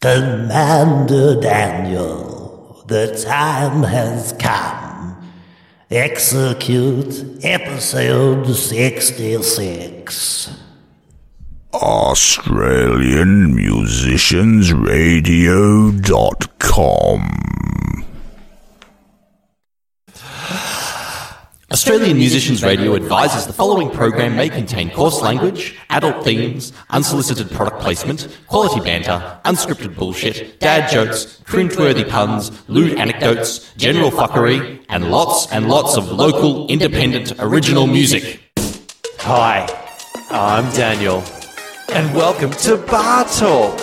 Commander Daniel, the time has come. Execute episode 66. AustralianMusiciansRadio.com Australian Musicians Radio advises the following program may contain coarse language, adult themes, unsolicited product placement, quality banter, unscripted bullshit, dad jokes, cringeworthy puns, lewd anecdotes, general fuckery, and lots and lots of local, independent, original music. Hi, I'm Daniel, and welcome to Bar Talk.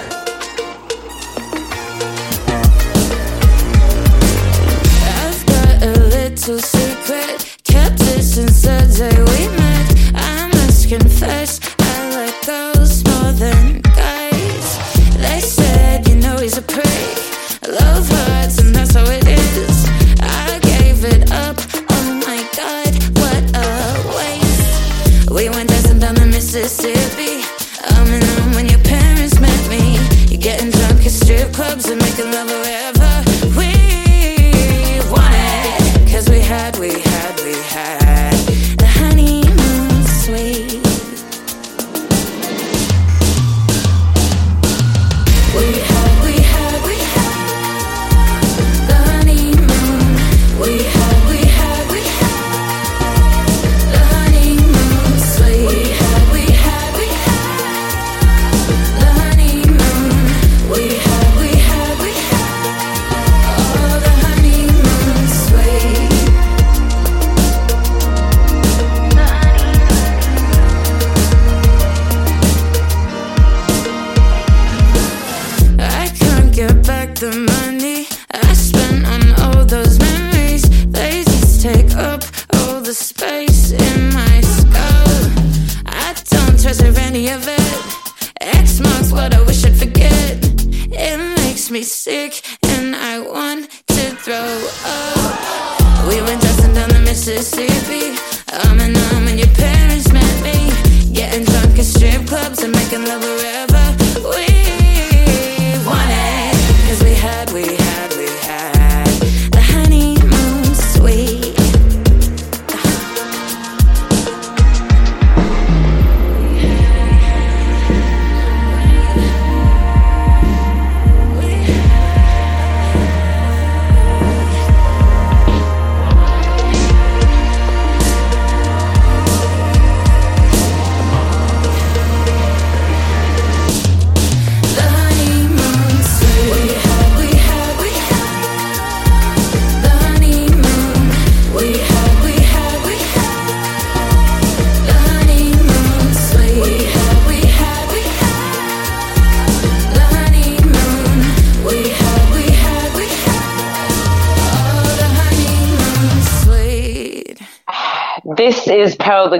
I've got a little confess I like girls more than guys. They said, you know he's a prick. I love hurts, and that's how it is. I gave it up, oh my god, what a waste. We went dancing down the Mississippi. Oh, I'm in when your parents met me You're getting drunk at strip clubs and making love away.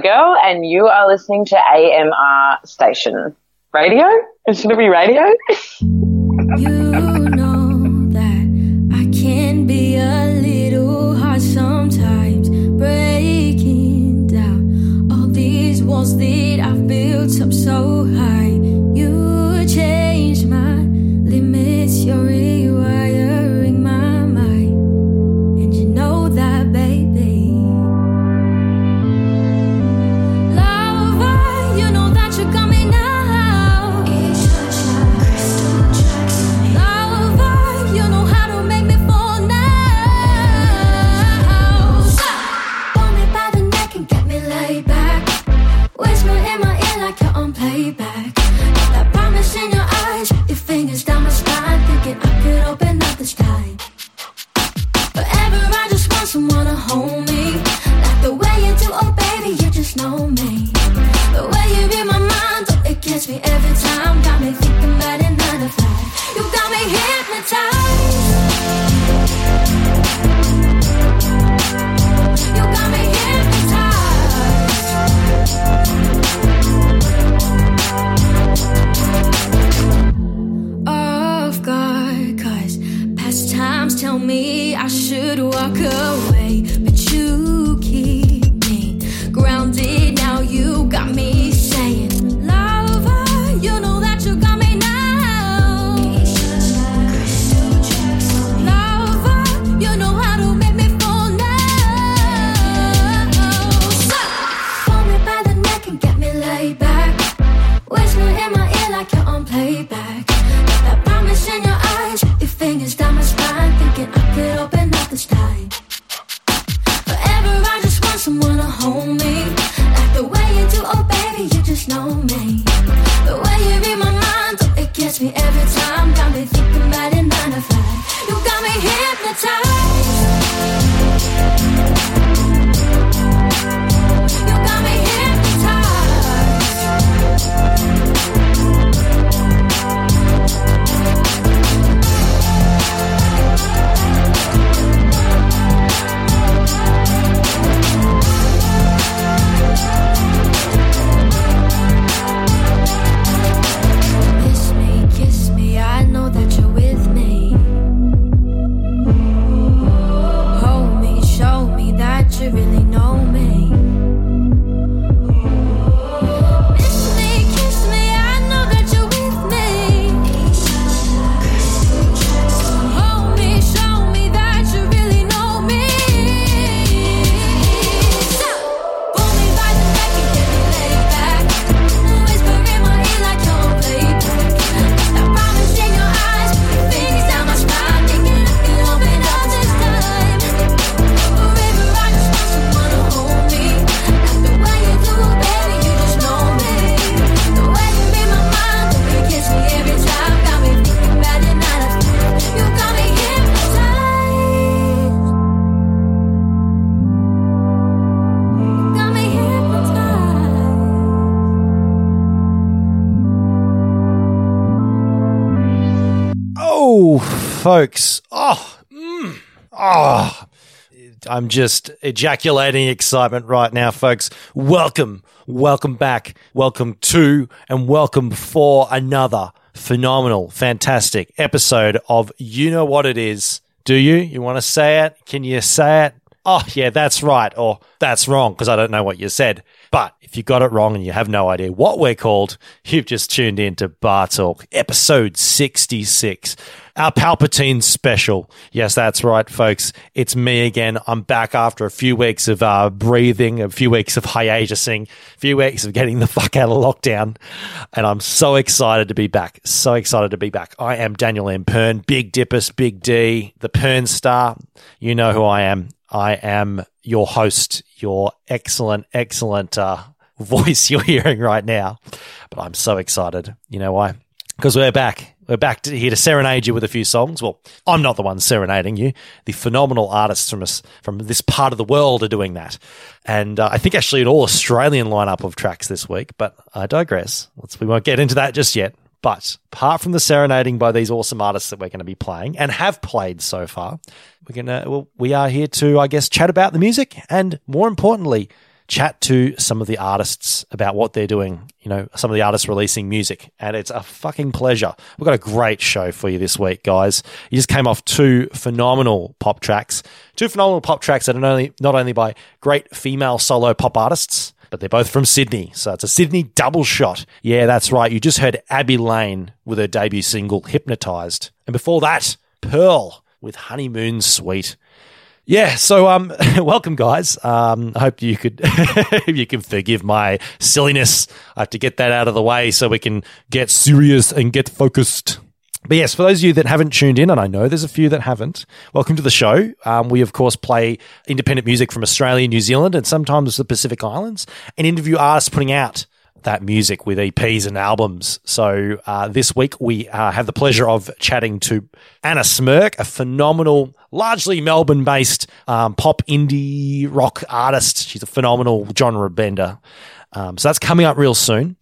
Girl, and you are listening to AMR Station Radio. Should it be radio. you know that I can be a little hard sometimes, breaking down all these walls that I've built up so high. Folks. Oh, mm, oh. I'm just ejaculating excitement right now, folks. Welcome, welcome back, welcome to, and welcome for another phenomenal, fantastic episode of You Know What It Is. Do you? You want to say it? Can you say it? Oh, yeah, that's right. Or that's wrong because I don't know what you said. But if you got it wrong and you have no idea what we're called, you've just tuned in to Bar Talk, episode 66, our Palpatine special. Yes, that's right, folks. It's me again. I'm back after a few weeks of uh, breathing, a few weeks of hiatusing, a few weeks of getting the fuck out of lockdown. And I'm so excited to be back. So excited to be back. I am Daniel M. Pern, Big Dippus, Big D, the Pern star. You know who I am. I am your host, your excellent, excellent uh, voice you're hearing right now. But I'm so excited. You know why? Because we're back. We're back to, here to serenade you with a few songs. Well, I'm not the one serenading you. The phenomenal artists from us from this part of the world are doing that, and uh, I think actually an all Australian lineup of tracks this week. But I digress. Let's, we won't get into that just yet. But apart from the serenading by these awesome artists that we're going to be playing and have played so far, we're gonna well, we are here to I guess chat about the music and more importantly, chat to some of the artists about what they're doing. You know, some of the artists releasing music, and it's a fucking pleasure. We've got a great show for you this week, guys. You just came off two phenomenal pop tracks, two phenomenal pop tracks that are only not only by great female solo pop artists but they're both from Sydney. So it's a Sydney double shot. Yeah, that's right. You just heard Abby Lane with her debut single, Hypnotized. And before that, Pearl with Honeymoon Suite. Yeah, so um, welcome, guys. Um, I hope you could you can forgive my silliness. I have to get that out of the way so we can get serious and get focused. But yes, for those of you that haven't tuned in, and I know there's a few that haven't, welcome to the show. Um, we, of course, play independent music from Australia, New Zealand, and sometimes the Pacific Islands, and interview artists putting out that music with EPs and albums. So uh, this week we uh, have the pleasure of chatting to Anna Smyrk, a phenomenal, largely Melbourne based um, pop indie rock artist. She's a phenomenal genre bender. Um, so that's coming up real soon.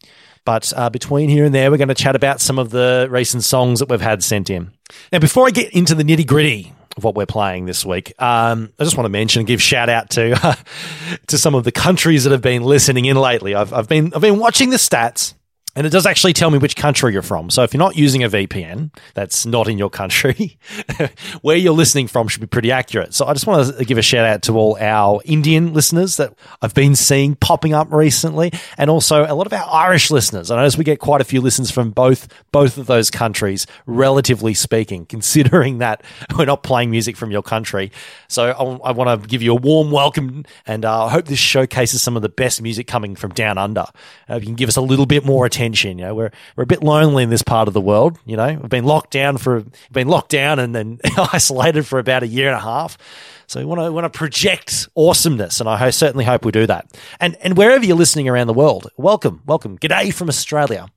But uh, between here and there, we're going to chat about some of the recent songs that we've had sent in. Now, before I get into the nitty gritty of what we're playing this week, um, I just want to mention and give shout out to to some of the countries that have been listening in lately. I've, I've been I've been watching the stats. And it does actually tell me which country you're from. So if you're not using a VPN, that's not in your country, where you're listening from should be pretty accurate. So I just want to give a shout out to all our Indian listeners that I've been seeing popping up recently, and also a lot of our Irish listeners. I notice we get quite a few listens from both both of those countries, relatively speaking, considering that we're not playing music from your country. So I, I want to give you a warm welcome, and uh, I hope this showcases some of the best music coming from down under. Uh, you can give us a little bit more attention. You know, we're we're a bit lonely in this part of the world. You know, we've been locked down for been locked down and then isolated for about a year and a half. So we want to want to project awesomeness, and I ho- certainly hope we do that. And and wherever you're listening around the world, welcome, welcome, g'day from Australia.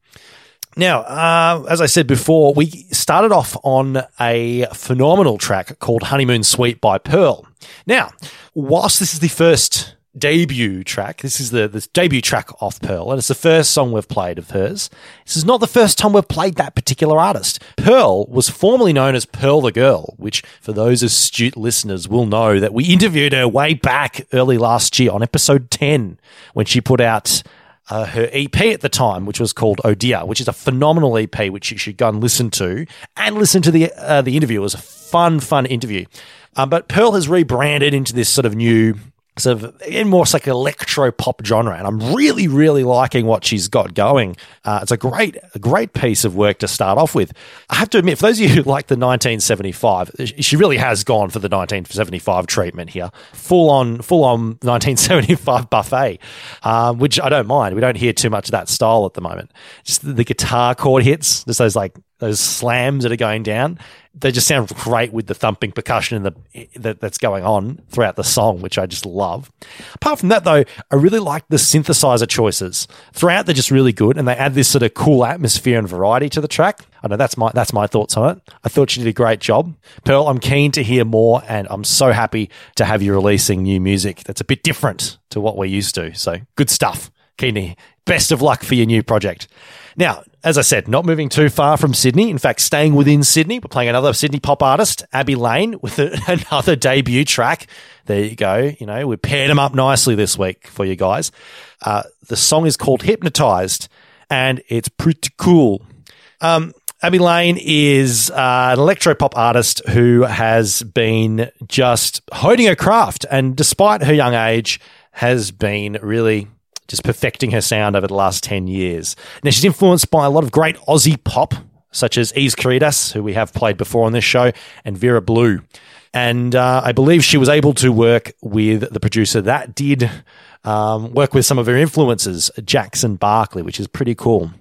Now, uh, as I said before, we started off on a phenomenal track called Honeymoon Suite by Pearl. Now, whilst this is the first debut track, this is the, the debut track off Pearl, and it's the first song we've played of hers. This is not the first time we've played that particular artist. Pearl was formerly known as Pearl the Girl, which for those astute listeners will know that we interviewed her way back early last year on episode 10 when she put out uh, her EP at the time, which was called Oh Dear, which is a phenomenal EP, which you should go and listen to and listen to the uh, the interview. It was a fun, fun interview. Um, but Pearl has rebranded into this sort of new sort of in more like electro pop genre, and I'm really, really liking what she's got going. Uh, it's a great, a great piece of work to start off with. I have to admit, for those of you who like the 1975, she really has gone for the 1975 treatment here, full on, full on 1975 buffet, um, which I don't mind. We don't hear too much of that style at the moment. Just the, the guitar chord hits, just those like those slams that are going down they just sound great with the thumping percussion and the that, that's going on throughout the song, which I just love. Apart from that, though, I really like the synthesizer choices throughout. They're just really good, and they add this sort of cool atmosphere and variety to the track. I know that's my that's my thoughts on it. I thought you did a great job, Pearl. I'm keen to hear more, and I'm so happy to have you releasing new music that's a bit different to what we're used to. So good stuff. Keen to best of luck for your new project. Now, as I said, not moving too far from Sydney. In fact, staying within Sydney, we're playing another Sydney pop artist, Abby Lane, with a, another debut track. There you go. You know, we paired them up nicely this week for you guys. Uh, the song is called Hypnotized, and it's pretty cool. Um, Abby Lane is uh, an electro pop artist who has been just honing her craft, and despite her young age, has been really just perfecting her sound over the last 10 years. Now, she's influenced by a lot of great Aussie pop, such as Eves Karydas, who we have played before on this show, and Vera Blue. And uh, I believe she was able to work with the producer that did um, work with some of her influences, Jackson Barkley, which is pretty cool.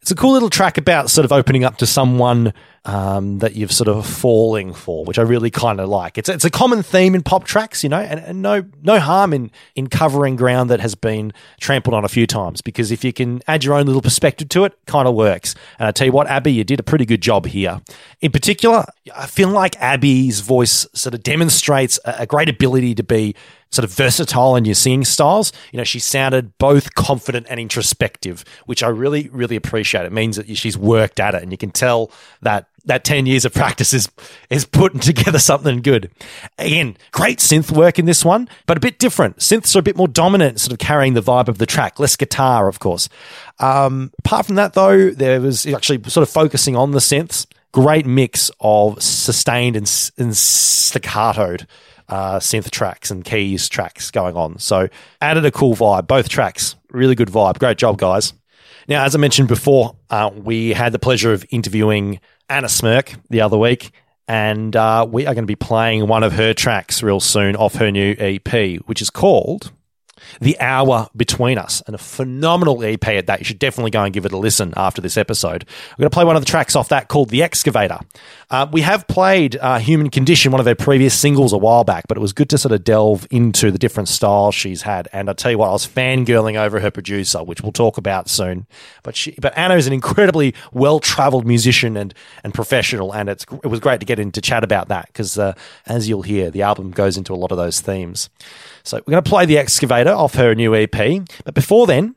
It's a cool little track about sort of opening up to someone um, that you've sort of falling for, which I really kind of like. It's it's a common theme in pop tracks, you know, and, and, no no harm in in covering ground that has been trampled on a few times because if you can add your own little perspective to it, kind of works. And I tell you what, Abby, you did a pretty good job here. In particular, I feel like Abby's voice sort of demonstrates a, a great ability to be sort of versatile in your singing styles. You know, she sounded both confident and introspective, which I really, really appreciate. It means that she's worked at it, and you can tell that that 10 years of practice is, is putting together something good. Again, great synth work in this one, but a bit different. Synths are a bit more dominant, sort of carrying the vibe of the track, less guitar, of course. Um, apart from that, though, there was actually sort of focusing on the synths. Great mix of sustained and, and staccatoed uh, synth tracks and keys tracks going on. So added a cool vibe. Both tracks, really good vibe. Great job, guys. Now, as I mentioned before, uh, we had the pleasure of interviewing Anna Smyrk the other week, and uh, we are going to be playing one of her tracks real soon off her new EP, which is called the Hour Between Us, and a phenomenal EP at that. You should definitely go and give it a listen after this episode. We're going to play one of the tracks off that called The Excavator. Uh, we have played uh, Human Condition, one of her previous singles, a while back, but it was good to sort of delve into the different styles she's had. And I tell you what, I was fangirling over her producer, which we'll talk about soon. But she, but Anna is an incredibly well traveled musician and and professional, and it's it was great to get into chat about that because uh, as you'll hear, the album goes into a lot of those themes. So we're going to play The Excavator off her new EP. But before then,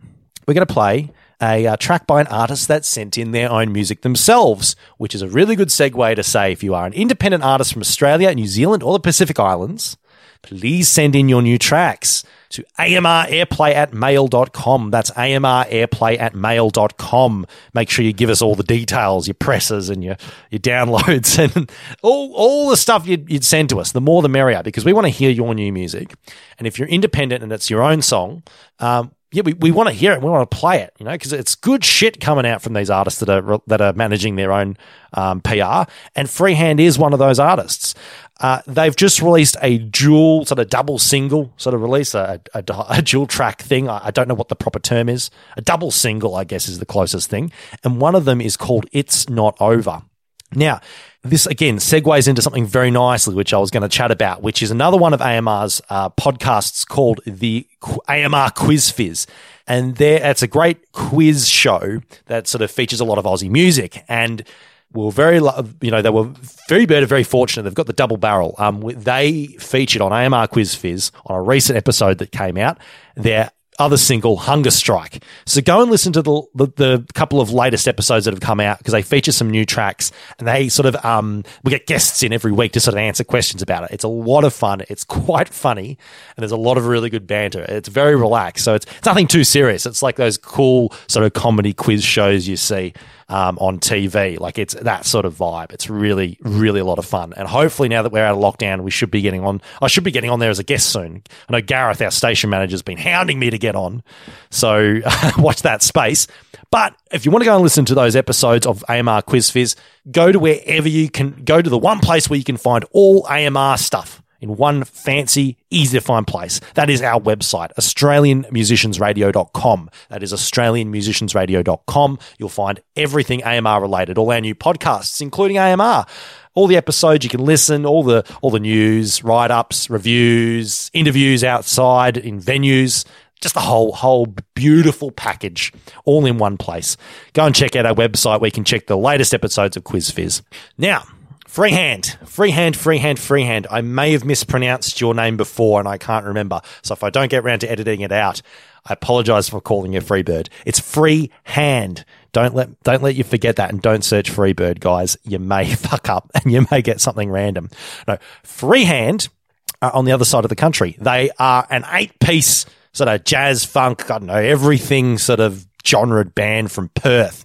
we're going to play a uh, track by an artist that sent in their own music themselves, which is a really good segue to say if you are an independent artist from Australia, New Zealand, or the Pacific Islands, please send in your new tracks to amrairplay at mail.com. That's amrairplay at mail.com. Make sure you give us all the details, your presses and your, your downloads and all, all the stuff you'd, you'd send to us. The more the merrier because we want to hear your new music. And if you're independent and it's your own song, um, yeah, we, we want to hear it. We want to play it, you know, because it's good shit coming out from these artists that are that are managing their own um, PR. And Freehand is one of those artists. Uh, they've just released a dual, sort of double single, sort of release, a, a, a dual track thing. I, I, don't know what the proper term is. A double single, I guess, is the closest thing. And one of them is called It's Not Over. Now, this again segues into something very nicely, which I was going to chat about, which is another one of AMR's uh, podcasts called the AMR Quiz Fizz. And there, it's a great quiz show that sort of features a lot of Aussie music. And were very, you know, they were very, very, very fortunate. They've got the double barrel. Um, they featured on AMR Quiz Fizz on a recent episode that came out. Their other single, Hunger Strike. So go and listen to the the, the couple of latest episodes that have come out because they feature some new tracks and they sort of um we get guests in every week to sort of answer questions about it. It's a lot of fun. It's quite funny and there's a lot of really good banter. It's very relaxed, so it's, it's nothing too serious. It's like those cool sort of comedy quiz shows you see um, on TV. Like it's that sort of vibe. It's really, really a lot of fun. And hopefully now that we're out of lockdown, we should be getting on. I should be getting on there as a guest soon. I know Gareth, our station manager, has been hounding me to get on. So watch that space. But if you want to go and listen to those episodes of AMR Quiz Fizz, go to wherever you can go to the one place where you can find all AMR stuff in one fancy, easy to find place. That is our website, AustralianMusiciansRadio.com. That is AustralianMusiciansRadio.com. You'll find everything AMR related, all our new podcasts, including AMR. All the episodes you can listen, all the all the news, write ups, reviews, interviews outside in venues, just the whole whole beautiful package all in one place. Go and check out our website where you can check the latest episodes of Quiz Fizz. Now, Freehand, freehand, freehand, freehand. I may have mispronounced your name before and I can't remember. So if I don't get around to editing it out, I apologize for calling you Freebird. It's freehand. Don't let don't let you forget that and don't search Freebird, guys. You may fuck up and you may get something random. No, Freehand are on the other side of the country. They are an eight piece sort of jazz funk, I don't know, everything sort of genre band from Perth.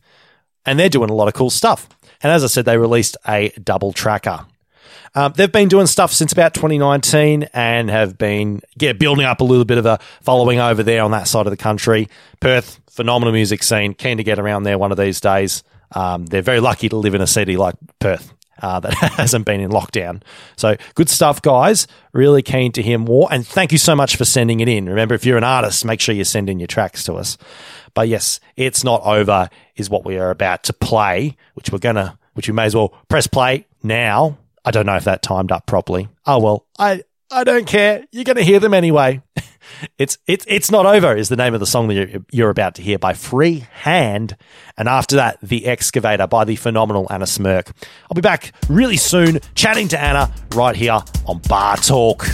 And they're doing a lot of cool stuff. And as I said, they released a double tracker. Um, they've been doing stuff since about 2019 and have been yeah building up a little bit of a following over there on that side of the country. Perth, phenomenal music scene. Keen to get around there one of these days. Um, they're very lucky to live in a city like Perth. Uh, that hasn't been in lockdown. So good stuff, guys. Really keen to hear more. And thank you so much for sending it in. Remember, if you're an artist, make sure you send in your tracks to us. But yes, it's not over is what we are about to play, which we're gonna, which we may as well press play now. I don't know if that timed up properly. Oh well, I I don't care. You're gonna hear them anyway. it's it's it's not over is the name of the song that you're, you're about to hear by Free Hand, and after that, the Excavator by the phenomenal Anna Smyrk. I'll be back really soon, chatting to Anna right here on Bar Talk.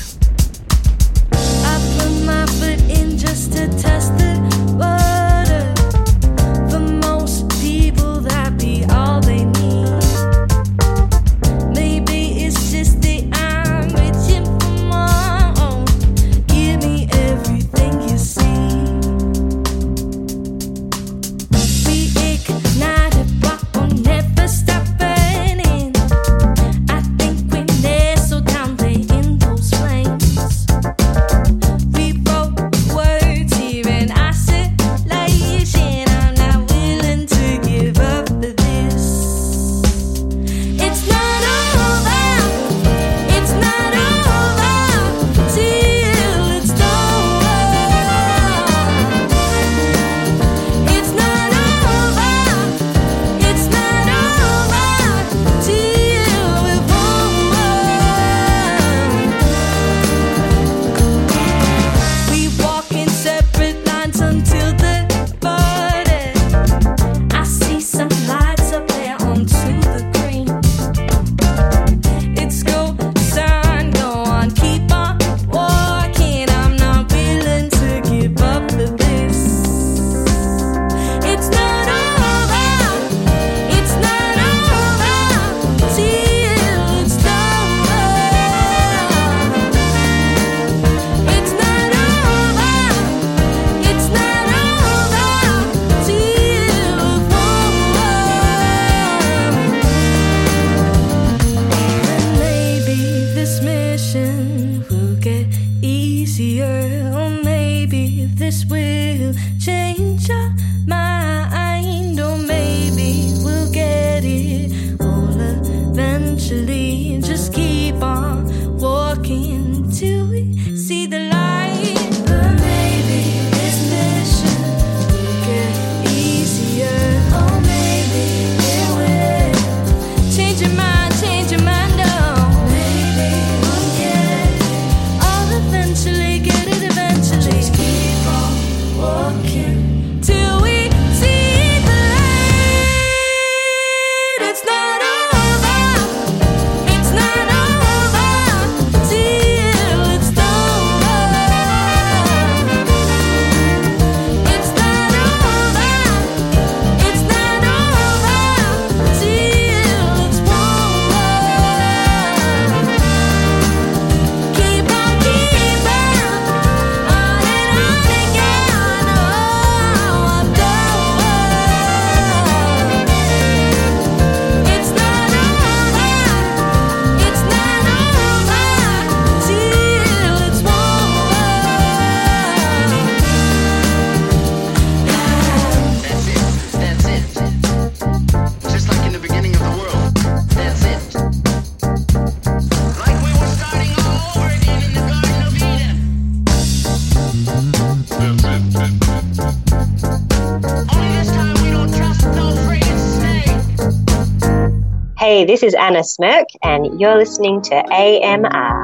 This is Anna Smyrk, and you're listening to AMR.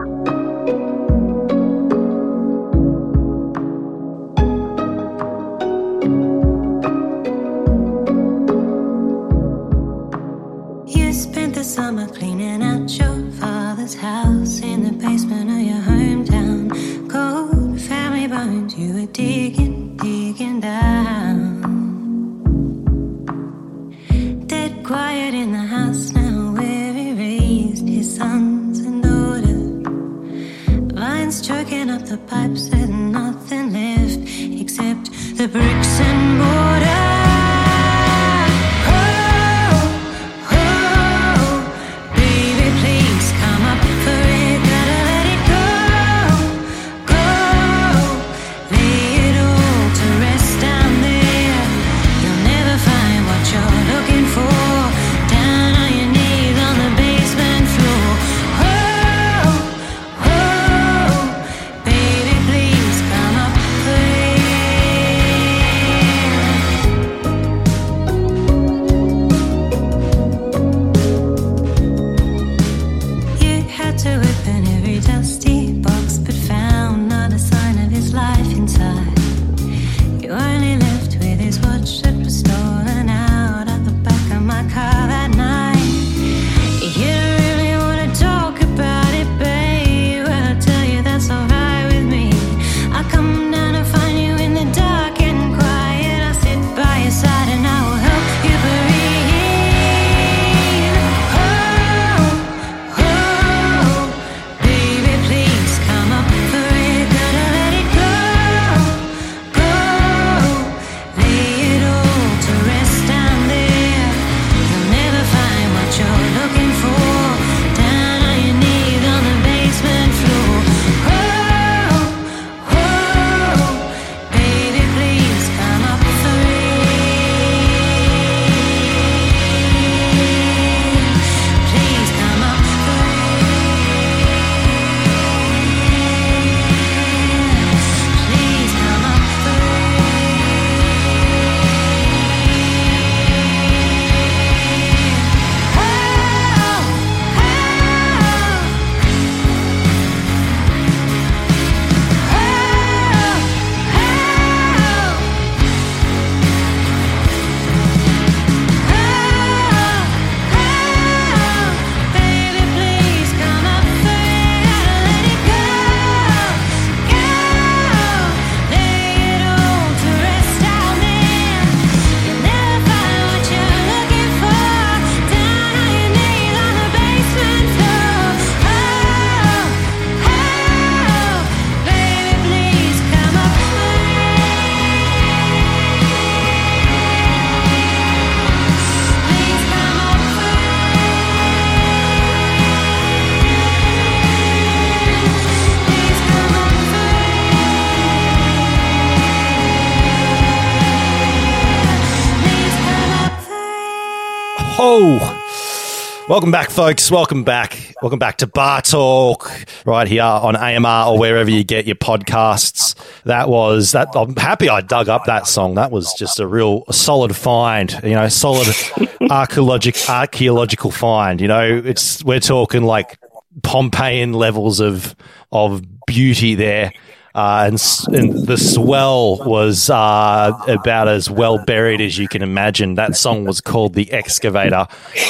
Welcome back, folks. Welcome back. Welcome back to Bar Talk right here on AMR or wherever you get your podcasts. That was that. I'm happy I dug up that song. That was just a real solid find. You know, solid archaeologic archaeological find. You know, it's we're talking like Pompeian levels of of beauty there. Uh, and, and the swell was uh, about as well buried as you can imagine. That song was called "The Excavator"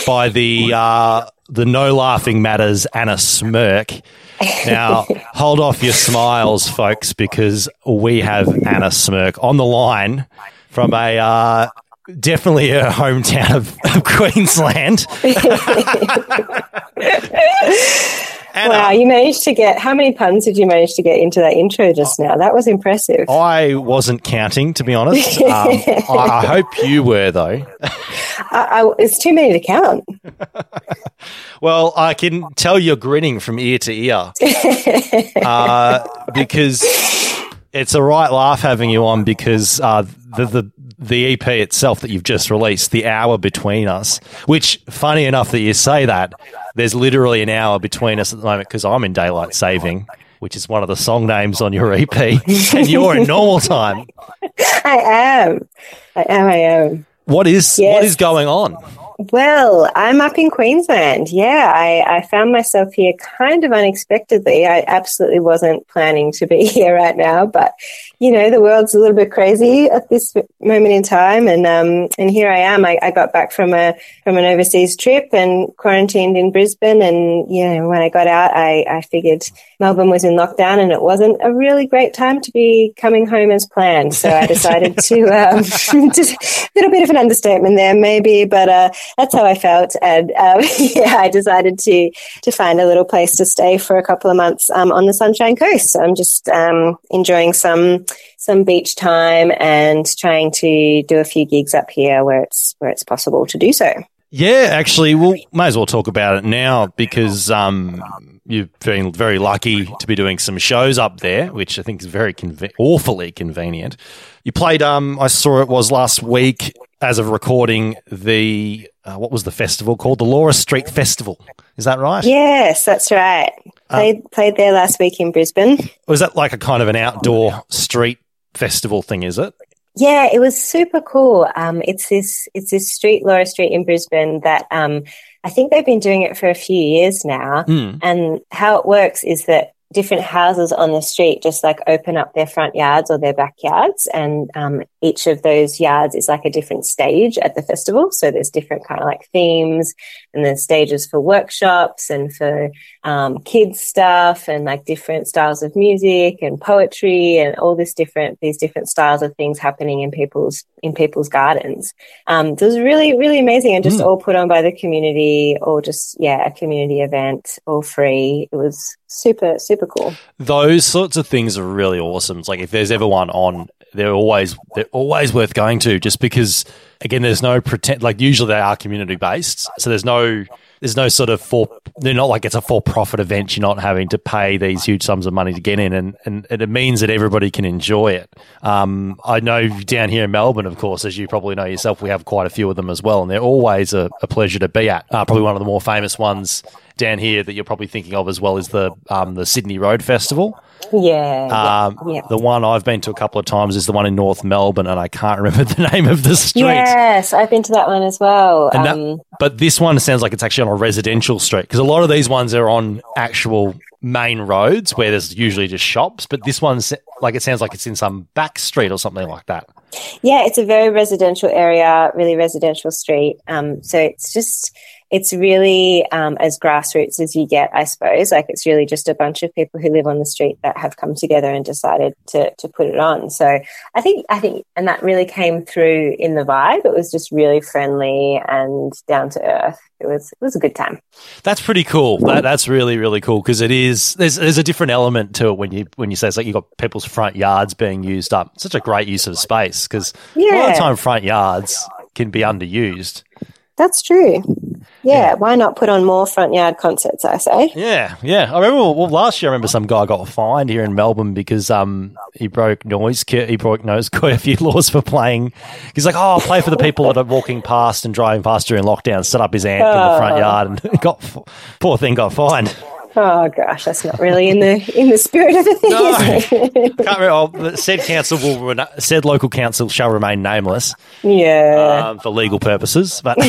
by the uh, the No Laughing Matters Anna Smyrk. Now, hold off your smiles, folks, because we have Anna Smyrk on the line from a uh, definitely a hometown of, of Queensland. Anna, Wow, you managed to get how many puns did you manage to get into that intro just now? That was impressive. I wasn't counting, to be honest. Um, I, I hope you were, though. I, I, it's too many to count. Well, I can tell you're grinning from ear to ear uh, because it's a right laugh having you on because uh, the, the the EP itself that you've just released, the hour between us, which funny enough that you say that, there's literally an hour between us at the moment because I'm in daylight saving, which is one of the song names on your EP, and you're in normal time. I am. I am. I am. What is what Yes. is going on? Well, I'm up in Queensland. Yeah, I, I found myself here kind of unexpectedly. I absolutely wasn't planning to be here right now, but you know, the world's a little bit crazy at this moment in time, and um, and here I am. I, I got back from a from an overseas trip and quarantined in Brisbane, and you know, when I got out, I, I figured Melbourne was in lockdown, and it wasn't a really great time to be coming home as planned. So I decided to um, just a little bit of an understatement there, maybe, but uh, that's how I felt, and um, yeah, I decided to to find a little place to stay for a couple of months um, on the Sunshine Coast. So I'm just um, enjoying some some beach time and trying to do a few gigs up here where it's where it's possible to do so. Yeah, actually, we'll may as well talk about it now because um, you've been very lucky to be doing some shows up there, which I think is very conve- awfully convenient. You played, um, I saw it was last week as of recording the uh, what was the festival called? The Laura Street Festival. Is that right? Yes, that's right. Played played there last week in Brisbane. Was that like a kind of an outdoor street festival thing? Is it? Yeah, it was super cool. Um, it's this it's this street, Laura Street in Brisbane that um, I think they've been doing it for a few years now. Mm. And how it works is that different houses on the street just like open up their front yards or their backyards, and um, each of those yards is like a different stage at the festival. So there's different kind of like themes, and there's stages for workshops and for um, kids stuff, and like different styles of music and poetry, and all this different these different styles of things happening in people's in people's gardens. Um, it was really really amazing, and just all put on by the community, or just yeah, a community event, all free. It was super super cool. Those sorts of things are really awesome. It's like if there's ever one on, they're always they're always worth going to, just because again, there's no pretend. Like usually they are community based, so there's no there's no sort of for they're not like it's a for profit event. You're not having to pay these huge sums of money to get in, and and, it means that everybody can enjoy it. Um, I know down here in Melbourne, of course, as you probably know yourself, we have quite a few of them as well, and they're always a, a pleasure to be at. Uh, probably one of the more famous ones down here that you're probably thinking of as well is the um, the Sydney Road Festival. Yeah, Um, yeah, yeah. The one I've been to a couple of times is the one in North Melbourne, and I can't remember the name of the street. Yes, I've been to that one as well. And that- um, but this one sounds like it's actually on a residential street because a lot of these ones are on actual main roads where there's usually just shops. But this one's like it sounds like it's in some back street or something like that. Yeah, it's a very residential area, really residential street. Um, so it's just, it's really um, as grassroots as you get, I suppose. Like it's really just a bunch of people who live on the street that have come together and decided to to put it on. So I think, I think, and that really came through in the vibe. It was just really friendly and down to earth. It was, it was a good time. That's pretty cool. That, that's really really cool because it is there's there's a different element to it when you when you say it's like you got people's front yards being used up. Such a great use of space because a lot of time front yards can be underused. That's true. Yeah, why not put on more front yard concerts? I say. Yeah, yeah. I remember well last year. I remember some guy got fined here in Melbourne because um he broke noise he broke noise quite a few laws for playing. He's like, oh, I'll play for the people that are walking past and driving past during lockdown. Set up his amp in the front yard and got poor thing got fined. Oh gosh, that's not really in the in the spirit of the thing. No. is it? Can't remember. Oh, said council will rena- said local council shall remain nameless yeah. um, for legal purposes, but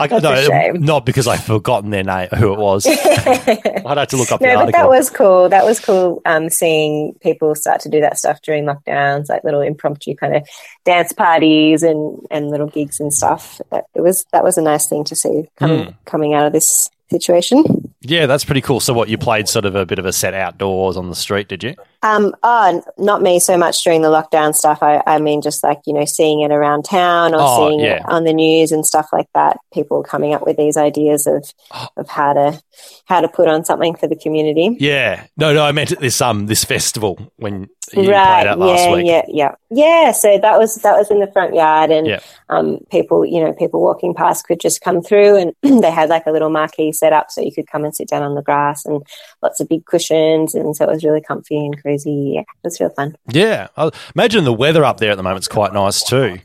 I, shame. not because I've forgotten their name, who it was. I'd have to look up the No, but that was cool. That was cool. Um, seeing people start to do that stuff during lockdowns, like little impromptu kind of dance parties and and little gigs and stuff. That it was that was a nice thing to see coming Hmm. coming out of this situation. Yeah, that's pretty cool. So, what you played sort of a bit of a set outdoors on the street, did you? Um, oh, not me so much during the lockdown stuff. I, I mean, just like, you know, seeing it around town or Oh, seeing yeah. it on the news and stuff like that. People coming up with these ideas of, of how to, how to put on something for the community. Yeah. No, no, I meant at this um this festival when you right. played last yeah, week. yeah, yeah. Yeah. So that was, that was in the front yard and, Yeah. um, people, you know, people walking past could just come through and they had like a little marquee set up so you could come and sit down on the grass and lots of big cushions. And so it was really comfy and cozy. Yeah. It was real fun. Yeah. I imagine the weather up there at the moment. moment's quite nice too.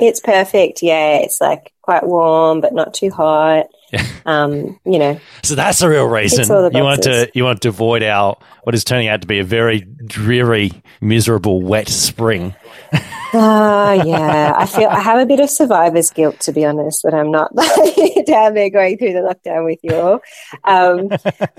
It's perfect. Yeah, it's like quite warm, but not too hot. Um, you know, So that's the real reason the you want to you want to avoid our what is turning out to be a very dreary, miserable, wet spring. Oh yeah, I feel I have a bit of survivor's guilt to be honest that I'm not down there going through the lockdown with you all. Um,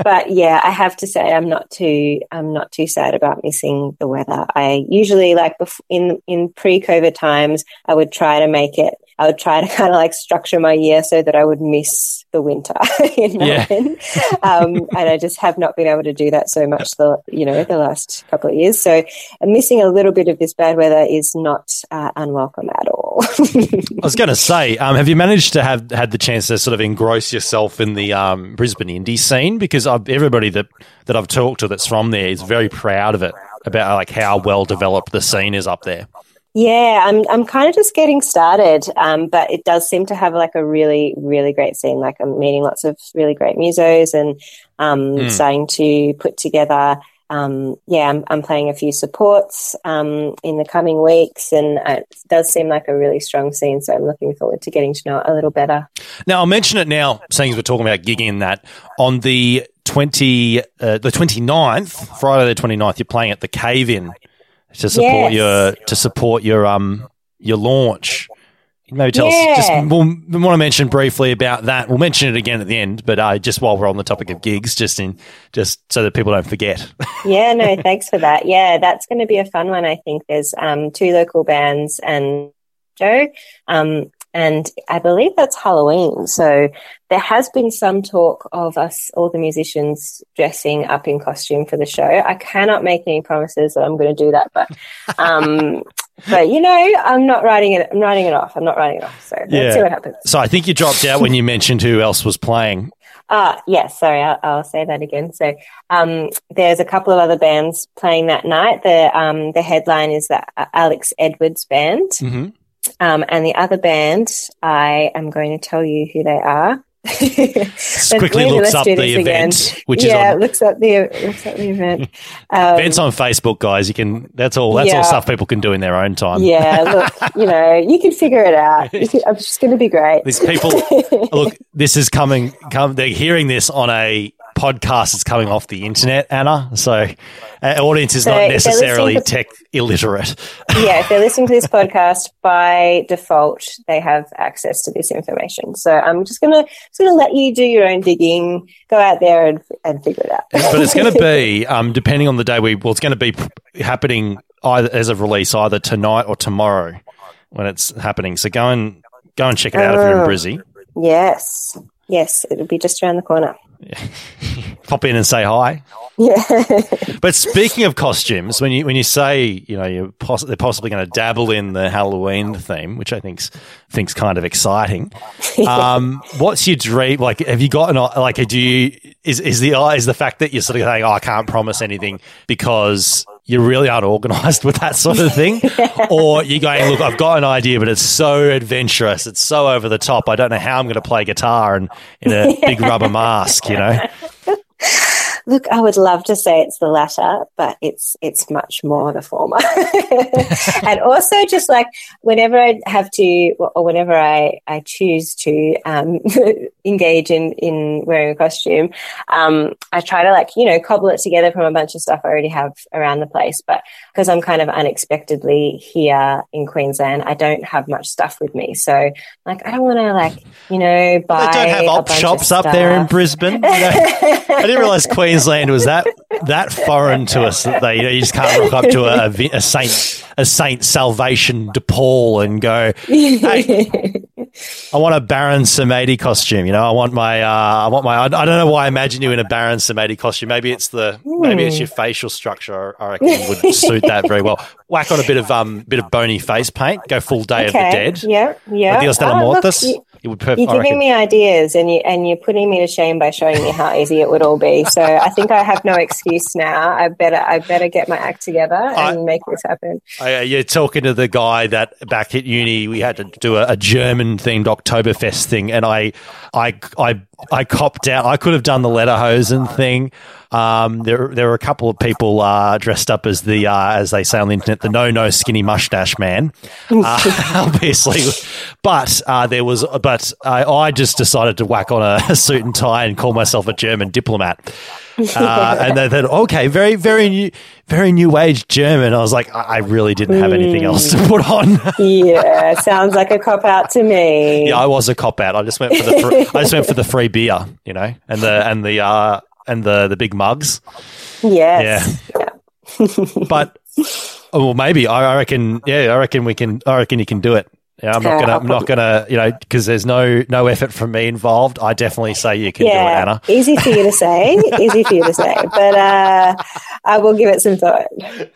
but yeah, I have to say I'm not too I'm not too sad about missing the weather. I usually like bef- in in pre-COVID times I would try to make it. I would try to kind of like structure my year so that I would miss the winter in Yeah. Melbourne, um, and I just have not been able to do that so much the you know the last couple of years. So missing a little bit of this bad weather is not uh, unwelcome at all. I was going to say, um, have you managed to have had the chance to sort of engross yourself in the um, Brisbane indie scene? Because I've, everybody that, that I've talked to that's from there is very proud of it about like how well developed the scene is up there. Yeah, I'm I'm kind of just getting started, um, but it does seem to have like a really really great scene. Like I'm meeting lots of really great musos and um, Mm. starting to put together. Um, yeah, I'm, I'm playing a few supports um, in the coming weeks, and uh, it does seem like a really strong scene. So I'm looking forward to getting to know it a little better. Now I'll mention it now, seeing as we're talking about gigging and that on the twenty uh, the 29th, Friday the 29th, you're playing at the Cave In to support Yes. your to support your um your launch. Maybe tell us just we'll, we want to mention briefly about that. We'll mention it again at the end, but uh, just while we're on the topic of gigs, just in just so that people don't forget. yeah, no, thanks for that. Yeah, that's going to be a fun one. I think there's um, two local bands and Joe, um, and I believe that's Halloween. So there has been some talk of us, all the musicians, dressing up in costume for the show. I cannot make any promises that I'm going to do that, but. Um, But you know, I'm not writing it. I'm writing it off. I'm not writing it off. So let's Yeah. see what happens. so I think you dropped out when you mentioned who else was playing. Ah, yes. Sorry, I'll, I'll say that again. So, um, there's a couple of other bands playing that night. The um, the headline is the uh, Alex Edwards band, hmm um, and the other band, I am going to tell you who they are. Quickly looks up the again. event, which yeah, is on looks up the looks up the event. Um, events on Facebook, guys. You can that's all that's all stuff people can do in their own time. yeah, look, you know, you can figure it out. Can- I'm just going to be great. These people look, this is coming come they're hearing this on a podcast is coming off the internet, Anna. So our audience is So not if they're listening necessarily to- tech illiterate. yeah, if they're listening to this podcast by default, they have access to this information. So I'm just gonna just gonna let you do your own digging, go out there and and figure it out. but it's going to be um, depending on the day we well it's going to be happening either as of release either tonight or tomorrow when it's happening so go and go and check it out if you're in Oh. brizzy yes, yes, it'll be just around the corner. pop in and say hi. Yeah, but speaking of costumes when you when you say you know you're poss- they're possibly going to dabble in the halloween theme which i think's think's kind of exciting um what's your dream like have you gotten like do you is is the is the fact that you're sort of saying oh i can't promise anything because you really aren't organized with that sort of thing. Or you're going look i've got an idea but it's so adventurous. It's so over the top. I don't know how i'm going to play guitar and in a big rubber mask you know look, I would love to say it's the latter, but it's it's much more the former. and also, just like whenever I have to, or whenever I I choose to um, engage in in wearing a costume, um, I try to like you know cobble it together from a bunch of stuff I already have around the place. But because I'm kind of unexpectedly here in Queensland, I don't have much stuff with me. So like, I don't want to like you know buy. they don't have op shops up there in. Brisbane. You know? I didn't realize Queensland was that that foreign to us that they you, know, you just can't rock up to a, a a Saint a Saint Salvation DePaul and go, hey, I want a Baron Samedi costume. You know, I want my uh, I want my I, I don't know why I imagine you in a Baron Samedi costume. Maybe it's the maybe it's your facial structure. I reckon would suit that very well. Whack on a bit of um bit of bony face paint. Go full Day of the Dead. Yeah, yeah. Dios de la Oh, look, Mortis. you- It would perfect. You're giving me ideas, and you and you're putting me to shame by showing me how easy it would all be. So I think I have no excuse now. I better I better get my act together and I- make this happen. Uh, you're talking to the guy that back at uni we had to do a, a German themed Oktoberfest thing, and I, I, I, I copped out. I could have done the Lederhosen thing. Um, there, there were a couple of people uh, dressed up as the, uh, as they say on the internet, the no no skinny mustache man, uh, obviously. But uh, there was, but I, I just decided to whack on a, suit and tie and call myself a German diplomat. Uh, and they said, okay, very, very new, very new age German. I was like, I I really didn't have anything else to put on. yeah, sounds like a cop out to me. yeah, I was a cop out. I just went for the, free, I just went for the free beer, you know, and the and the uh, and the the big mugs. Yes. Yeah. But oh, well, maybe I I reckon. Yeah, I reckon we can. I reckon you can do it. Yeah, I'm not gonna. I'm not gonna. You know, because there's no no effort from me involved. I definitely say you can do it, Anna. easy for you to say, easy for you to say, but uh, I will give it some thought.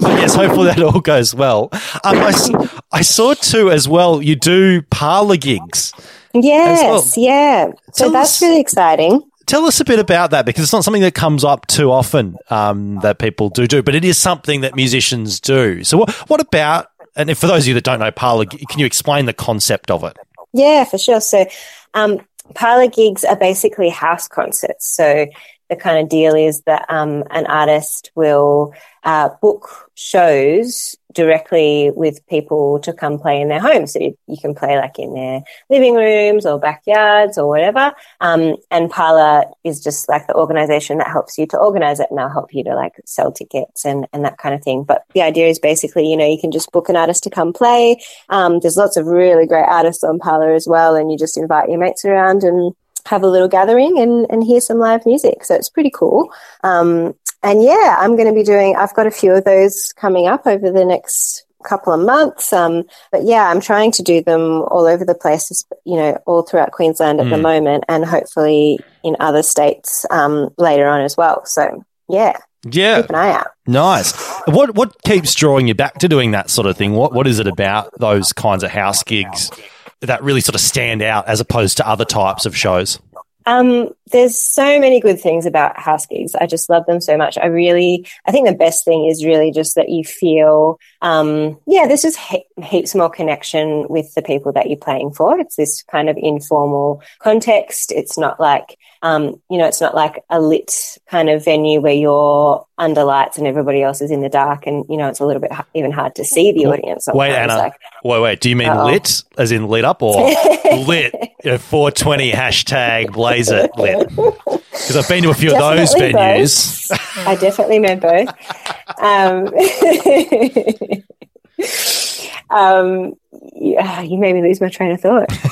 But yes, hopefully that all goes well. Um, I, I saw too as well. You do parlor gigs. Yes, yeah. So Tell that's us- really exciting. Tell us a bit about that because it's not something that comes up too often um, that people do do, but it is something that musicians do. So, what, what about? And for those of you that don't know parlor, can you explain the concept of it? Yeah, for sure. So, um, parlor gigs are basically house concerts. So, the kind of deal is that um, an artist will uh, book shows directly with people to come play in their homes. So, you, you can play like in their living rooms or backyards or whatever. Um, and Parlor is just like the organization that helps you to organize it and they'll help you to like sell tickets and, and that kind of thing. But the idea is basically, you know, you can just book an artist to come play. Um, there's lots of really great artists on Parlor as well. And you just invite your mates around and have a little gathering and, and hear some live music. So it's pretty cool. Um, and yeah, I'm going to be doing, I've got a few of those coming up over the next couple of months. Um, but yeah, I'm trying to do them all over the place, you know, all throughout Queensland at the Mm. moment and hopefully in other states um, later on as well. So yeah, Yeah, keep an eye out. nice. What what keeps drawing you back to doing that sort of thing? What what is it about those kinds of house gigs that really sort of stand out as opposed to other types of shows? Um, there's so many good things about house gigs. I just love them so much. I really, I think the best thing is really just that you feel, um, yeah, there's just he- heaps more connection with the people that you're playing for. It's this kind of informal context. It's not like, um, you know, it's not like a lit kind of venue where you're under lights and everybody else is in the dark, and you know, it's a little bit h- even hard to see the audience. Wait, sometimes, Anna. like- Wait, wait. Do you mean Uh-oh. lit, as in lit up, or lit? You know, 420 hashtag blaze it lit. Because I've been to a few of those Definitely both. venues. I definitely meant both. Um, um, yeah, you made me lose my train of thought.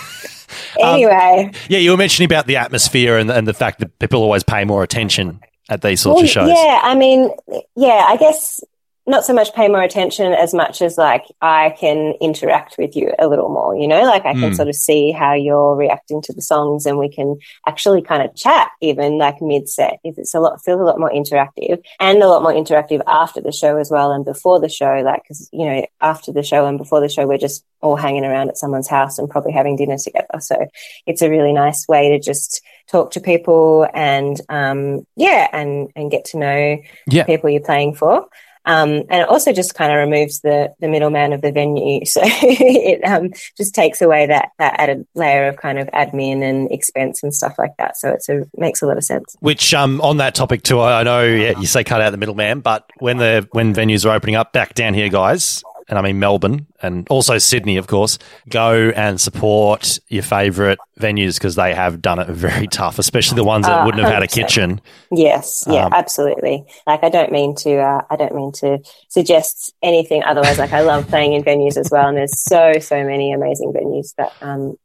Anyway, Yeah, you were mentioning about the atmosphere and, and the fact that people always pay more attention at these sorts well, of shows. yeah, I mean, yeah, I guess not so much pay more attention as much as like I can interact with you a little more, you know, like I can Mm. sort of see how you're reacting to the songs and we can actually kind of chat even like mid set. If it's a lot, feels a lot more interactive and a lot more interactive after the show as well and before the show, like, cause you know, after the show and before the show, we're just all hanging around at someone's house and probably having dinner together. So it's a really nice way to just talk to people and, um, yeah, and, and get to know Yeah. people you're playing for. Um, and it also just kind of removes the the middleman of the venue, so it um, just takes away that that added layer of kind of admin and expense and stuff like that. So it's a makes a lot of sense. Which, um, on that topic too, I know yeah, you say cut out the middleman, but when the when venues are opening up back down here, guys, and I mean Melbourne and also Sydney, of course, go and support your favourite venues because they have done it very tough, especially the ones that Uh, wouldn't have had a kitchen. Yes, yeah, Um, absolutely. Like I don't mean to, uh, I don't mean to suggest anything otherwise. Like I love playing in venues as well, and there's so so many amazing venues that um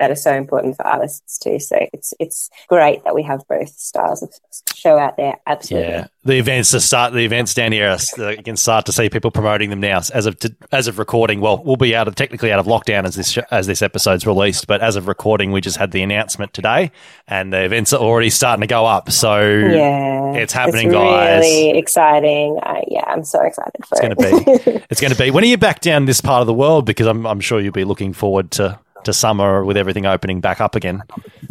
that are so important for artists too. So it's it's great that we have both styles of show out there. Absolutely. Yeah, the events to start. The events down here, are, you can start to see people promoting them now. As of t- as of recording, well, we'll be out of technically out of lockdown as this as this episode's released. But as of recording, we just had the announcement today, and the events are already starting to go up. So Yeah, it's happening, it's guys. Really exciting. Yeah, I'm so excited for It's it. going to be. It's going to be. When are you back down this part of the world? Because I'm, I'm sure you'll be looking forward to, to summer with everything opening back up again.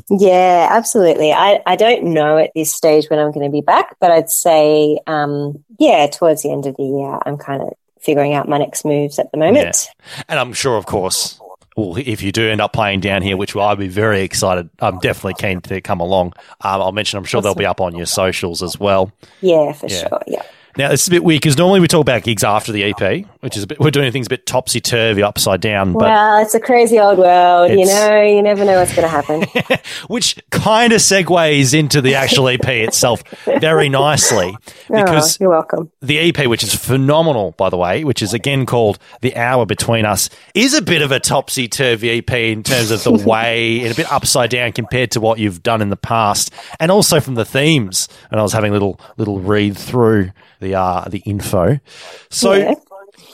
yeah, absolutely. I, I don't know at this stage when I'm going to be back, but I'd say, um, yeah, towards the end of the year, I'm kind of figuring out my next moves at the moment. And I'm sure, of course, well, if you do end up playing down here, which I'd be very excited, I'm definitely keen to come along. Um, I'll mention, I'm sure they'll be up on your socials as well. Yeah, for Yeah. sure. Yeah. Now, it's a bit weird because normally we talk about gigs after the EP, which is a bit, we're doing things a bit topsy turvy, upside down, but well, it's a crazy old world. You know, you never know what's going to happen. which kind of segues into the actual EP itself very nicely because oh, you're welcome. the EP, which is phenomenal, by the way, which is again called The Hour Between Us, is a bit of a topsy turvy EP in terms of the way and a bit upside down compared to what you've done in the past, and also from the themes. And I was having a little little read through the uh, the info. So Yeah.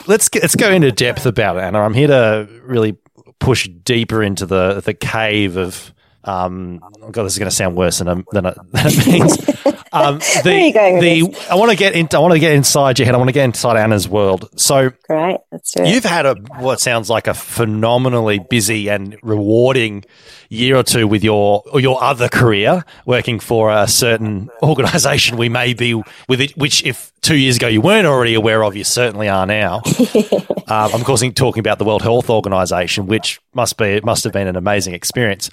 Let's get, let's go into depth about it, Anna. I'm here to really push deeper into the the cave of. Um, oh God, this is going to sound worse than, it- than, it, than it means. Um, the, Where are you going with the, I want to get in, I want to get inside your head. I want to get inside Anna's world. So Great. Let's do it. you've had a what sounds like a phenomenally busy and rewarding year or two with your or your other career, working for a certain organisation we may be with it, which if two years ago you weren't already aware of, you certainly are now. um, I'm of course talking about the World Health Organization, which must be it must have been an amazing experience.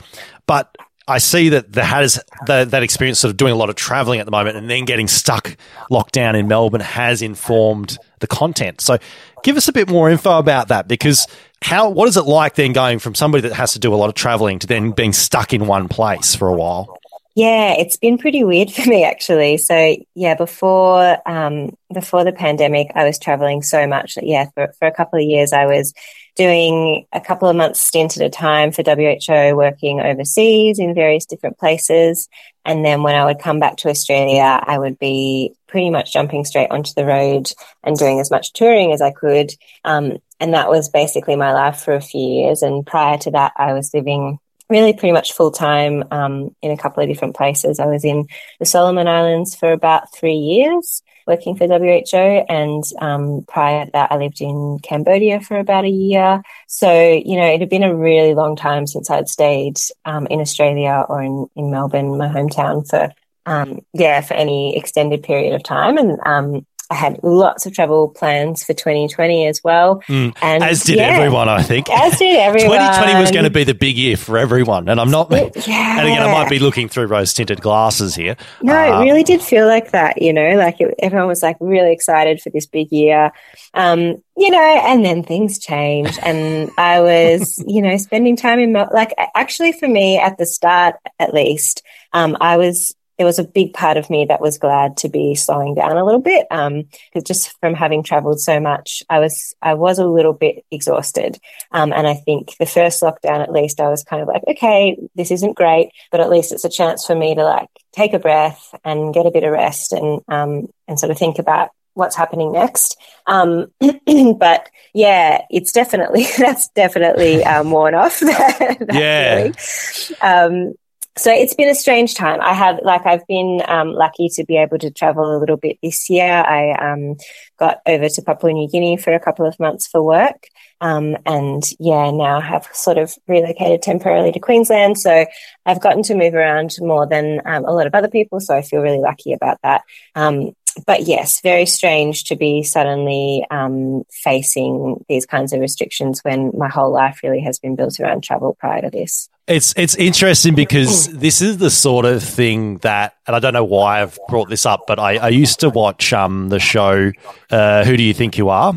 But I see that that has that, that experience sort of doing a lot of traveling at the moment, and then getting stuck locked down in Melbourne has informed the content. So, give us a bit more info about that because how what is it like then going from somebody that has to do a lot of traveling to then being stuck in one place for a while? Yeah, it's been pretty weird for me actually. So yeah, before um, before the pandemic, I was traveling so much that yeah, for, for a couple of years, I was doing a couple of months stint at a time for WHO, working overseas in various different places. And then when I would come back to Australia, I would be pretty much jumping straight onto the road and doing as much touring as I could. Um, and that was basically my life for a few years. And prior to that, I was living really pretty much full time um, in a couple of different places. I was in the Solomon Islands for about three years working for WHO. And um, prior to that, I lived in Cambodia for about a year. So, you know, it had been a really long time since I'd stayed um, in Australia or in, in Melbourne, my hometown, for, um, yeah, for any extended period of time. And um, I had lots of travel plans for 2020 as well. And Mm. As did yeah, everyone, I think. As did everyone. 2020 was going to be the big year for everyone, and I'm not. Yeah. And again, I might be looking through rose tinted glasses here. No, Uh, it really did feel like that, you know, like it, everyone was like really excited for this big year. Um, you know, and then things changed and I was, you know, spending time in, like actually for me at the start, at least, um, I was, there was a big part of me that was glad to be slowing down a little bit. Um, just from having traveled so much, I was, I was a little bit exhausted. Um, and I think the first lockdown, at least I was kind of like, okay, this isn't great, but at least it's a chance for me to like take a breath and get a bit of rest and, um, and sort of think about what's happening next. Um, but yeah, it's definitely, that's definitely um, worn off. that Yeah. feeling. Um, so it's been a strange time. I have, like, I've been um, lucky to be able to travel a little bit this year. I um, got over to Papua New Guinea for a couple of months for work. Um, and yeah, now have sort of relocated temporarily to Queensland. So I've gotten to move around more than um, a lot of other people. So I feel really lucky about that. Um, but yes, very strange to be suddenly um, facing these kinds of restrictions when my whole life really has been built around travel prior to this. It's it's interesting because this is the sort of thing that, and I don't know why I've brought this up, but I, I used to watch um the show uh, Who Do You Think You Are?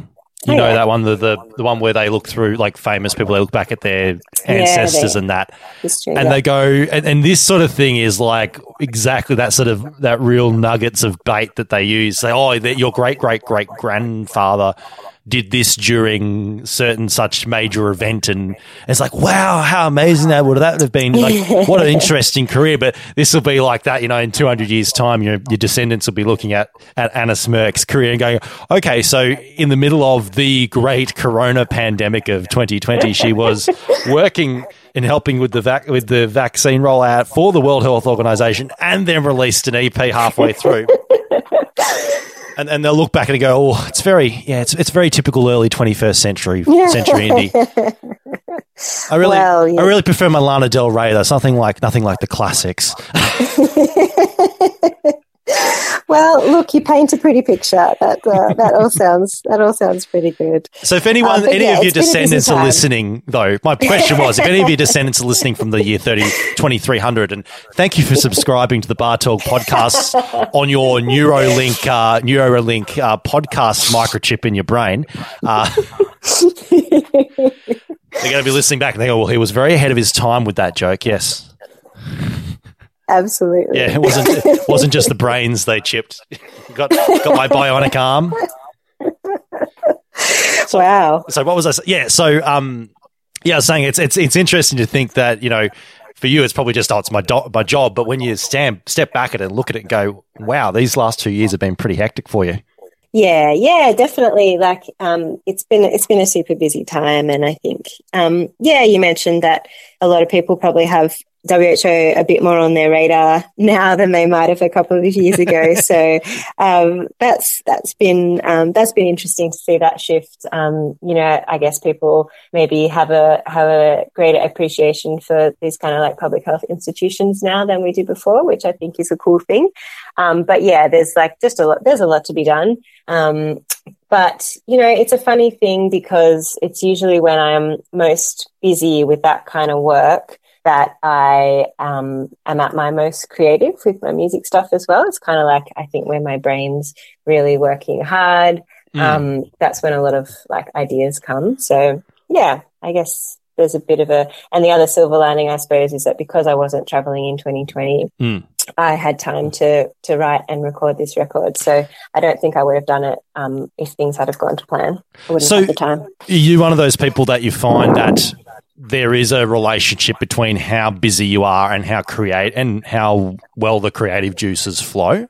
You Oh, know yeah. that one, the, the the one where they look through like famous people, they look back at their ancestors they- and that, History, and yeah. they go, and, and this sort of thing is like exactly that sort of that real nuggets of bait that they use. Say, oh, that your great great great grandfather did this during certain such major event, and it's like, wow, how amazing that would that have been! Like, what an interesting career. But this will be like that, you know, in two hundred years' time, your your descendants will be looking at at Anna Smyrk's career and going, okay, so in the middle of the great Corona pandemic of 2020, she was working in helping with the vac- with the vaccine rollout for the World Health Organization, and then released an EP halfway through. And, and they'll look back and go, oh, it's very, yeah, it's, it's very typical early 21st century century indie. I really, Well, yeah. I really prefer my Lana Del Rey. Though something like nothing like the classics. well, look, you paint a pretty picture. That uh, that all sounds that all sounds pretty good. So if anyone, Uh, any yeah, of your it's been a busy descendants are listening, though, my question was, if any of your descendants are listening from the year 30, 2300, and thank you for subscribing to the Bar Talk podcast on your Neuralink, uh, Neuralink uh, podcast microchip in your brain. Uh, they're going to be listening back and they go, well, he was very ahead of his time with that joke. Yes. Absolutely. Yeah, it wasn't, it wasn't just the brains they chipped. got, got my bionic arm. So, Wow. So what was I? Say? Yeah. So um, yeah, I was saying it's it's it's interesting to think that you know for you it's probably just oh it's my do- my job, but when you stand step back at it and look at it and go, wow, these last two years have been pretty hectic for you. Yeah, yeah, definitely. Like, um, it's been it's been a super busy time, and I think, um, yeah, you mentioned that a lot of people probably have WHO a bit more on their radar now than they might have a couple of years ago. so um, that's that's been um, that's been interesting to see that shift. Um, you know, I guess people maybe have a have a greater appreciation for these kind of like public health institutions now than we did before, which I think is a cool thing. Um, but yeah, there's like just a lot. There's a lot to be done. Um, but you know, it's a funny thing because it's usually when I'm most busy with that kind of work that I um, am at my most creative with my music stuff as well. It's kind of like I think when my brain's really working hard, um, that's when a lot of like ideas come. So yeah, I guess there's a bit of a, and the other silver lining, I suppose, is that because I wasn't traveling in 2020, Mm. I had time to to write and record this record. So I don't think I would have done it um, if things had have gone to plan. I wouldn't So- have the time. Are you one of those people that you find that there is a relationship between how busy you are and how create and how well the creative juices flow?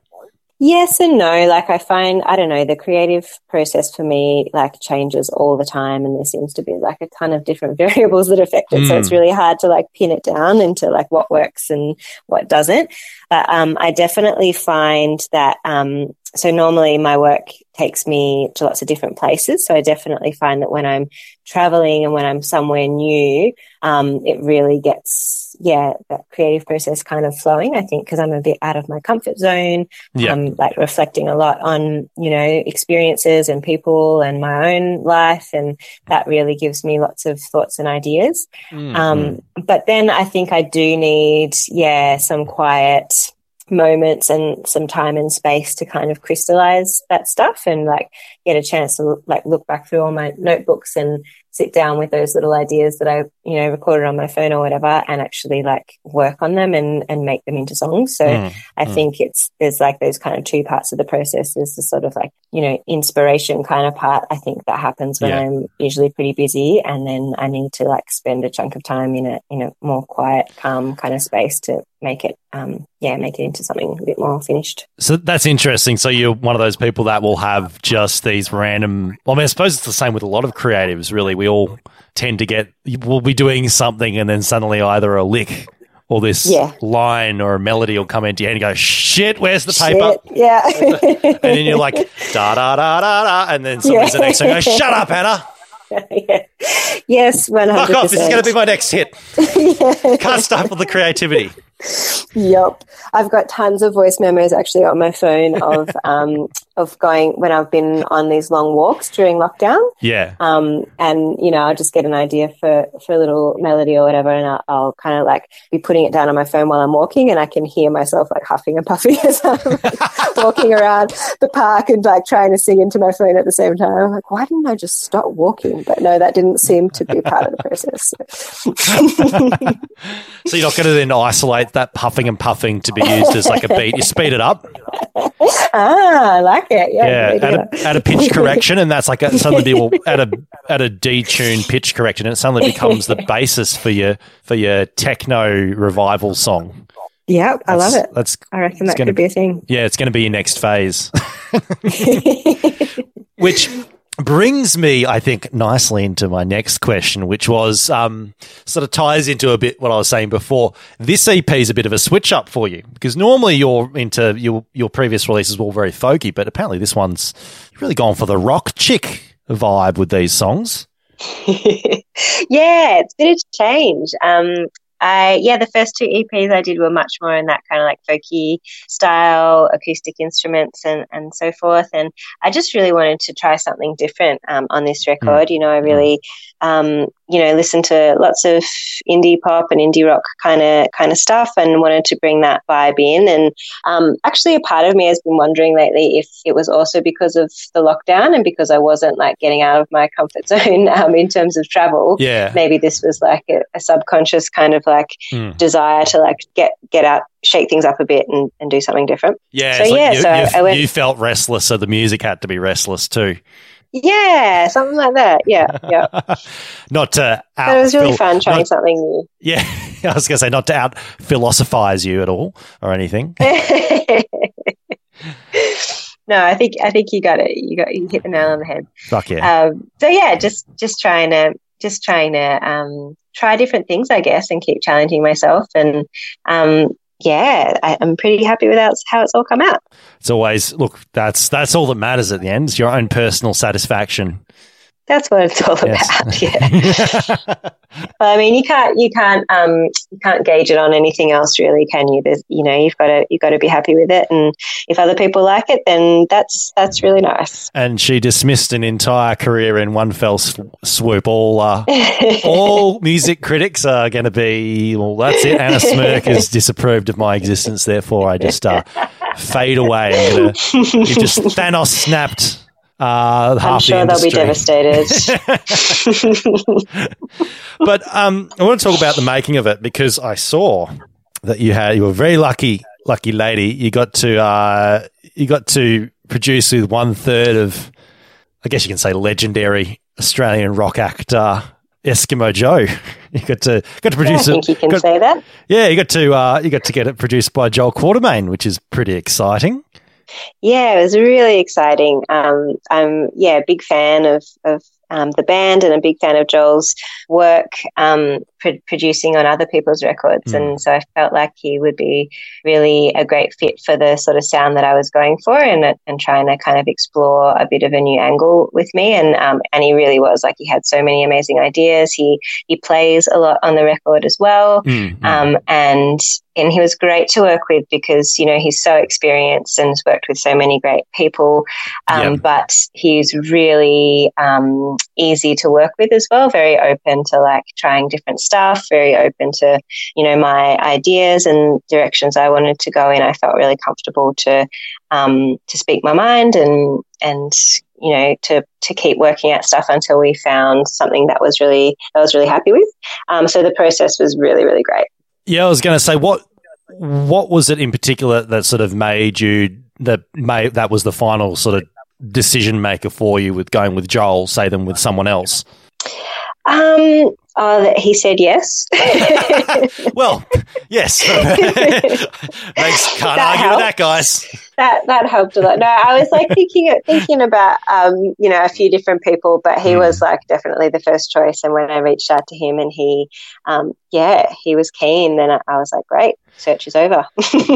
Yes and no. Like I find, I don't know, the creative process for me like changes all the time, and there seems to be like a ton of different variables that affect it. So Mm. it's really hard to like pin it down into like what works and what doesn't. But um, I definitely find that. Um, so normally my work takes me to lots of different places. So I definitely find that when I'm traveling and when I'm somewhere new, um, it really gets yeah that creative process kind of flowing. I think because I'm a bit out of my comfort zone. Yeah. I'm like reflecting a lot on, you know, experiences and people and my own life. And that really gives me lots of thoughts and ideas. Mm. Um, but then I think I do need, yeah, some quiet moments and some time and space to kind of crystallize that stuff and like get a chance to like look back through all my notebooks and sit down with those little ideas that I, you know, recorded on my phone or whatever and actually like work on them and, and make them into songs. So Mm. I Mm. think it's there's like those kind of two parts of the process. There's the sort of like you know inspiration kind of part. I think that happens when Yeah. I'm usually pretty busy, and then I need to like spend a chunk of time in a in a more quiet, calm kind of space to make it um yeah make it into something a bit more finished. So that's interesting. So you're one of those people that will have just these random. Well, I mean, I suppose it's the same with a lot of creatives. Really, we all tend to get. We'll be doing something, and then suddenly either a lick or this Yeah. line or a melody will come into your head and go, "Shit, where's the paper?" Shit, yeah. And then you're like, "Da da da da da," and then somebody's Yeah. the next one goes, "Shut up, Hannah! yeah. Yes, one Fuck off! This is going to be my next hit." Can't stifle the creativity. Yep, I've got tons of voice memos actually on my phone of um of going when I've been on these long walks during lockdown. Yeah. um, and you know I'll just get an idea for for a little melody or whatever, and I'll, I'll kind of like be putting it down on my phone while I'm walking, and I can hear myself like huffing and puffing as I'm like, walking around the park and like trying to sing into my phone at the same time. I'm like, why didn't I just stop walking? But no, that didn't seem to be part of the process. So you're not going to then isolate that puffing and puffing to be used as like a beat. You speed it up. ah, I like it. Yeah, yeah, at a, at a pitch correction, and that's like a, suddenly be well, at a at a detuned pitch correction, and it suddenly becomes the basis for your for your techno revival song. yeah, I love it. That's I reckon that could be a thing. yeah, it's going to be your next phase, which brings me, I think, nicely into my next question, which was um, sort of ties into a bit what I was saying before. This EP is a bit of a switch up for you because normally you're into your your previous releases were all very folky, but apparently this one's really gone for the rock chick vibe with these songs. yeah, it's been a change. Um, I yeah, the first two EPs I did were much more in that kind of like folky style, acoustic instruments and and so forth. And I just really wanted to try something different um, on this record. You know, I really um, you know listened to lots of indie pop and indie rock kind of kind of stuff, and wanted to bring that vibe in. And um, actually, a part of me has been wondering lately if it was also because of the lockdown and because I wasn't like getting out of my comfort zone um, in terms of travel. Yeah. Maybe this was like a, a subconscious kind of like Hmm. desire to like get get out, shake things up a bit, and, and do something different. Yeah, So, it's like yeah, you, so you, I went- you felt restless, so the music had to be restless too. Yeah, something like that. Yeah, yeah. Not to out it was really phil- fun trying not- something new. Yeah, I was going to say not to out philosophize you at all or anything. no, I think I think you got it. You got you hit the nail on the head. Fuck yeah. Um, so yeah, just just trying to just trying to um, try different things, I guess, and keep challenging myself. And um, yeah, I, I'm pretty happy with how it's, how it's all come out. It's always look. That's that's all that matters at the end. It's your own personal satisfaction. That's what it's all about. Yeah. Well, I mean, you can't you can't um, you can't gauge it on anything else, really, can you? There's you know you've got to you've got to be happy with it, and if other people like it, then that's that's really nice. and she dismissed an entire career in one fell sw- swoop. All uh, all music critics are going to be well. That's it. Anna Smyrk has disapproved of my existence. Therefore, I just uh, fade away. I'm gonna, you just Thanos snapped. Uh, I'm sure the they'll be devastated. But um, I want to talk about the making of it because I saw that you had you were a very lucky lucky lady. You got to uh, you got to produce with one third of, I guess you can say, legendary Australian rock actor Eskimo Joe. You got to got to produce. Think it. you can got- say that. yeah, you got to uh, you got to get it produced by Joel Quartermain, which is pretty exciting. Yeah, it was really exciting. Um, I'm yeah, a big fan of of um, the band and a big fan of Joel's work um, pro- producing on other people's records, Mm. and so I felt like he would be really a great fit for the sort of sound that I was going for, and and trying to kind of explore a bit of a new angle with me, and um, and he really was like he had so many amazing ideas. He he plays a lot on the record as well. Mm, mm. Um, and and he was great to work with because you know he's so experienced and has worked with so many great people. Um, Yeah. But he's really um, easy to work with as well. Very open to like trying different stuff. Very open to you know my ideas and directions I wanted to go in. I felt really comfortable to um, to speak my mind and and you know to to keep working at stuff until we found something that was really I was really happy with. Um, so the process was really really great. Yeah, I was going to say what what was it in particular that sort of made you that made that was the final sort of decision maker for you with going with Joel, say than with someone else. Um, uh, that he said yes. Well, yes, makes can't That argue with that, guys. that that helped a lot. No, I was like thinking thinking about um, you know a few different people, but he Hmm. was like definitely the first choice. And when I reached out to him, and he, um, yeah, he was keen. Then I, I was like, great, search is over.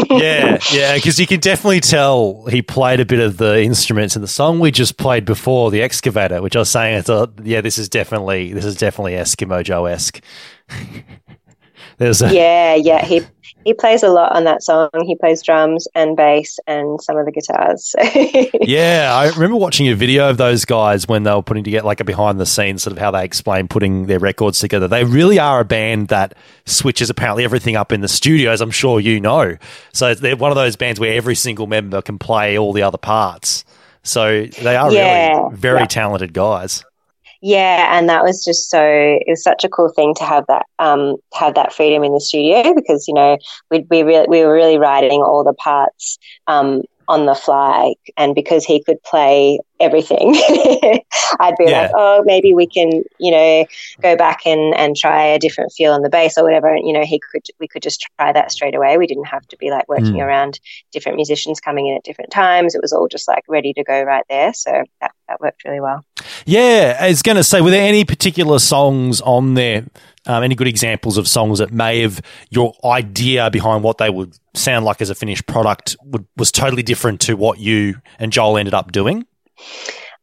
Yeah, yeah, because you can definitely tell he played a bit of the instruments in the song we just played before, the excavator, which I was saying, I thought, yeah, this is definitely this is definitely Eskimo Joe esque. There's a yeah, yeah. He he plays a lot on that song. He plays drums and bass and some of the guitars. Yeah, I remember watching a video of those guys when they were putting together like a behind the scenes sort of how they explain putting their records together. They really are a band that switches apparently everything up in the studio, as I'm sure you know. So they're one of those bands where every single member can play all the other parts. So they are Yeah, really very yeah. talented guys. Yeah, and that was just so it was such a cool thing to have that um have that freedom in the studio because you know we we really we were really writing all the parts um on the fly and because he could play everything I'd be Yeah. like oh maybe we can you know go back and and try a different feel on the bass or whatever and you know he could we could just try that straight away we didn't have to be like working Mm. around different musicians coming in at different times it was all just like ready to go right there so that that worked really well Yeah, I was going to say, were there any particular songs on there? Um, any good examples of songs that may have your idea behind what they would sound like as a finished product would, was totally different to what you and Joel ended up doing?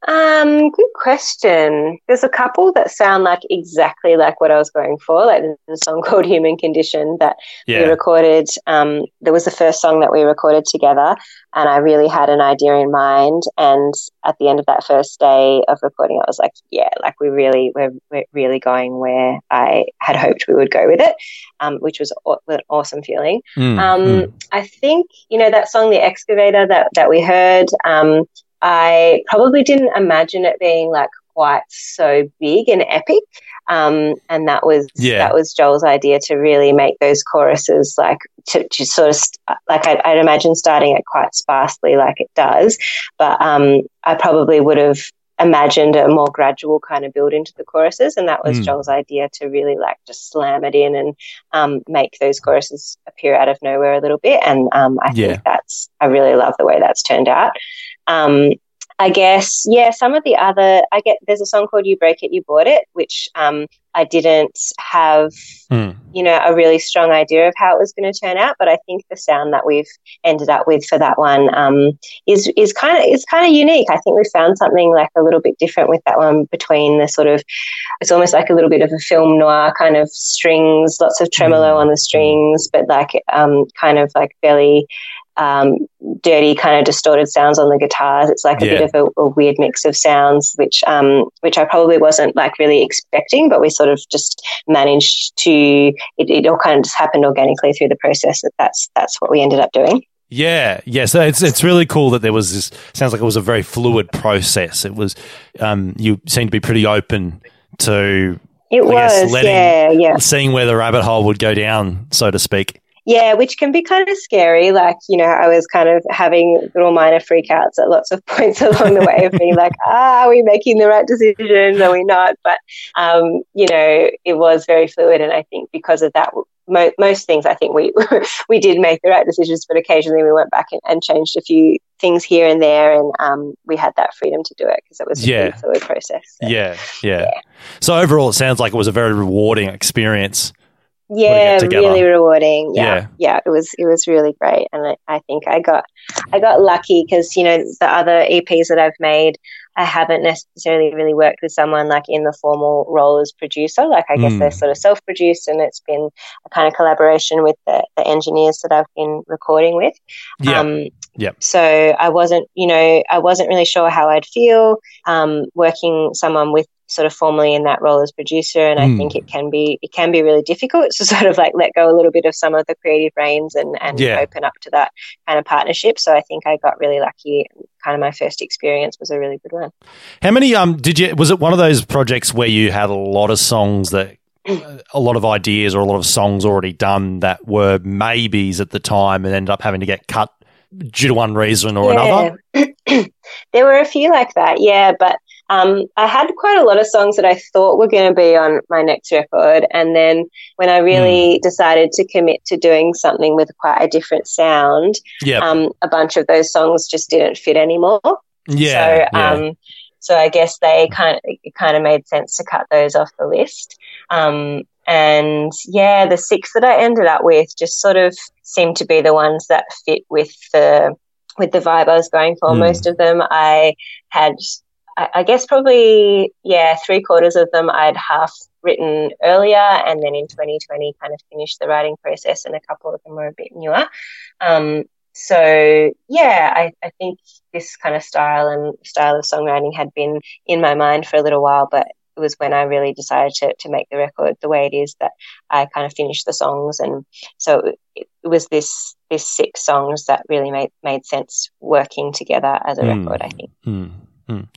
Um, good question. There's a couple that sound like exactly like what I was going for. Like there's a song called Human Condition that we recorded. Um, that was the first song that we recorded together, and I really had an idea in mind. And at the end of that first day of recording, I was like, yeah, like we really, we're, we're really going where I had hoped we would go with it, um, which was aw- an awesome feeling. Mm, Um, mm. I think you know that song, "The Excavator," that that we heard. Um, I probably didn't imagine it being like quite so big and epic, um, and that was Yeah. that was Joel's idea to really make those choruses like to, to sort of st- like I'd, I'd imagine starting it quite sparsely, like it does, but um, I probably would have imagined a more gradual kind of build into the choruses and that was Mm. Joel's idea to really like just slam it in and um, make those choruses appear out of nowhere a little bit. And um, I Yeah. think that's, I really love the way that's turned out. Um, I guess, yeah, some of the other, I get, there's a song called You Break It, You Bought It, which um, I didn't have, Mm. you know, a really strong idea of how it was going to turn out. But I think the sound that we've ended up with for that one um, is is kind of is kind of unique. I think we found something like a little bit different with that one between the sort of it's almost like a little bit of a film noir kind of strings, lots of tremolo Mm. on the strings, but like um, kind of like fairly um, dirty, kind of distorted sounds on the guitars. It's like a Yeah. bit of a, a weird mix of sounds, which um, which I probably wasn't like really expecting, but we sort of just managed to. It, it all kind of just happened organically through the process. That that's that's what we ended up doing. Yeah, yeah. So it's it's really cool that there was this. Sounds like it was a very fluid process. It was. Um, you seem to be pretty open to It I guess was, letting- yeah, yeah. seeing where the rabbit hole would go down, so to speak. Yeah, which can be kind of scary. Like, you know, I was kind of having little minor freakouts at lots of points along the way of being like, ah, are we making the right decisions? Are we not? But, um, you know, it was very fluid. And I think because of that, mo- most things I think we we did make the right decisions, but occasionally we went back and, and changed a few things here and there. And um, we had that freedom to do it because it was a Yeah. fluid process. So, Yeah, yeah, So overall, it sounds like it was a very rewarding experience. Yeah really rewarding yeah. Yeah. yeah it was it was really great and I, I think i got i got lucky because you know the other eps that i've made i haven't necessarily really worked with someone like in the formal role as producer like i guess Mm. they're sort of self-produced and it's been a kind of collaboration with the, the engineers that i've been recording with Yeah, um, Yep. So I wasn't, you know, I wasn't really sure how I'd feel um, working someone with sort of formally in that role as producer, and I Mm. think it can be it can be really difficult to sort of like let go a little bit of some of the creative reins and and Yeah. open up to that kind of partnership. So I think I got really lucky. Kind of my first experience was a really good one. How many um did you? Was it one of those projects where you had a lot of songs that, a lot of ideas or a lot of songs already done that were maybes at the time and ended up having to get cut due to one reason or another? there were a few like that, yeah, but um, I had quite a lot of songs that I thought were going to be on my next record. And then when I really decided to commit to doing something with quite a different sound, Yeah, um, a bunch of those songs just didn't fit anymore. yeah, so, yeah. um, so I guess they kind of it kind of made sense to cut those off the list. Um, and yeah, the six that I ended up with just sort of seemed to be the ones that fit with the with the vibe I was going for. Mm. Most of them I had, I, I guess probably yeah, three quarters of them I'd half written earlier, and then in 2020 kind of finished the writing process, and a couple of them were a bit newer. Um, so yeah, I, I think this kind of style and style of songwriting had been in my mind for a little while, but it was when I really decided to, to make the record the way it is that I kind of finished the songs, and so it, it was this this six songs that really made made sense working together as a Mm. record. I think. Mm, mm.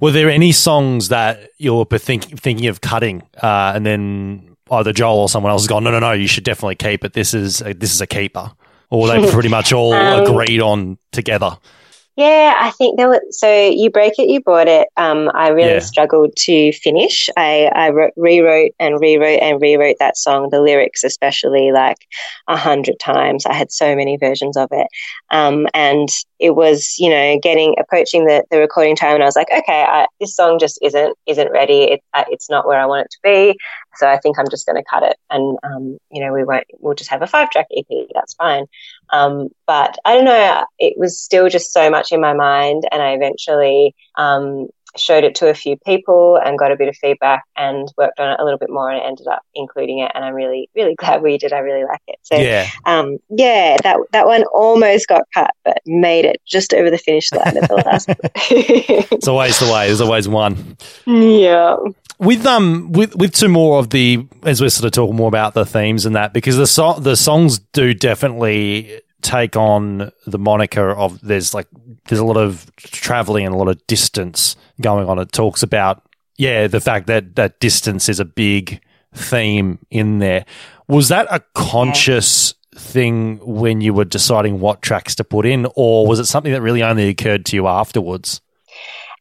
Were there any songs that you were think, thinking of cutting, uh, and then either Joel or someone else has gone, no, no, no, you should definitely keep it. This is a, this is a keeper, or were they pretty much all Um, agreed on together? Yeah, I think there was. So you break it, you bought it. Um, I really Yeah. struggled to finish. I, I wrote, rewrote and rewrote and rewrote that song, the lyrics especially, like a hundred times. I had so many versions of it, um, and it was, you know, getting approaching the, the recording time, and I was like, okay, I, this song just isn't isn't ready. It, uh, it's not where I want it to be. So I think I'm just going to cut it, and um, you know, we won't. We'll just have a five track EP. That's fine. Um, but I don't know. It was still just so much in my mind, and I eventually, um, showed it to a few people and got a bit of feedback and worked on it a little bit more and ended up including it. And I'm really, really glad we did. I really like it. So, Yeah. um, yeah, that that one almost got cut, but made it just over the finish line at the last. It's always the way. There's always one. yeah. With um with with two more of the as we're sort of talking more about the themes and that because the so- the songs do definitely take on the moniker of there's like there's a lot of traveling and a lot of distance going on. It talks about yeah the fact that that distance is a big theme in there. Was that a conscious thing when you were deciding what tracks to put in or was it something that really only occurred to you afterwards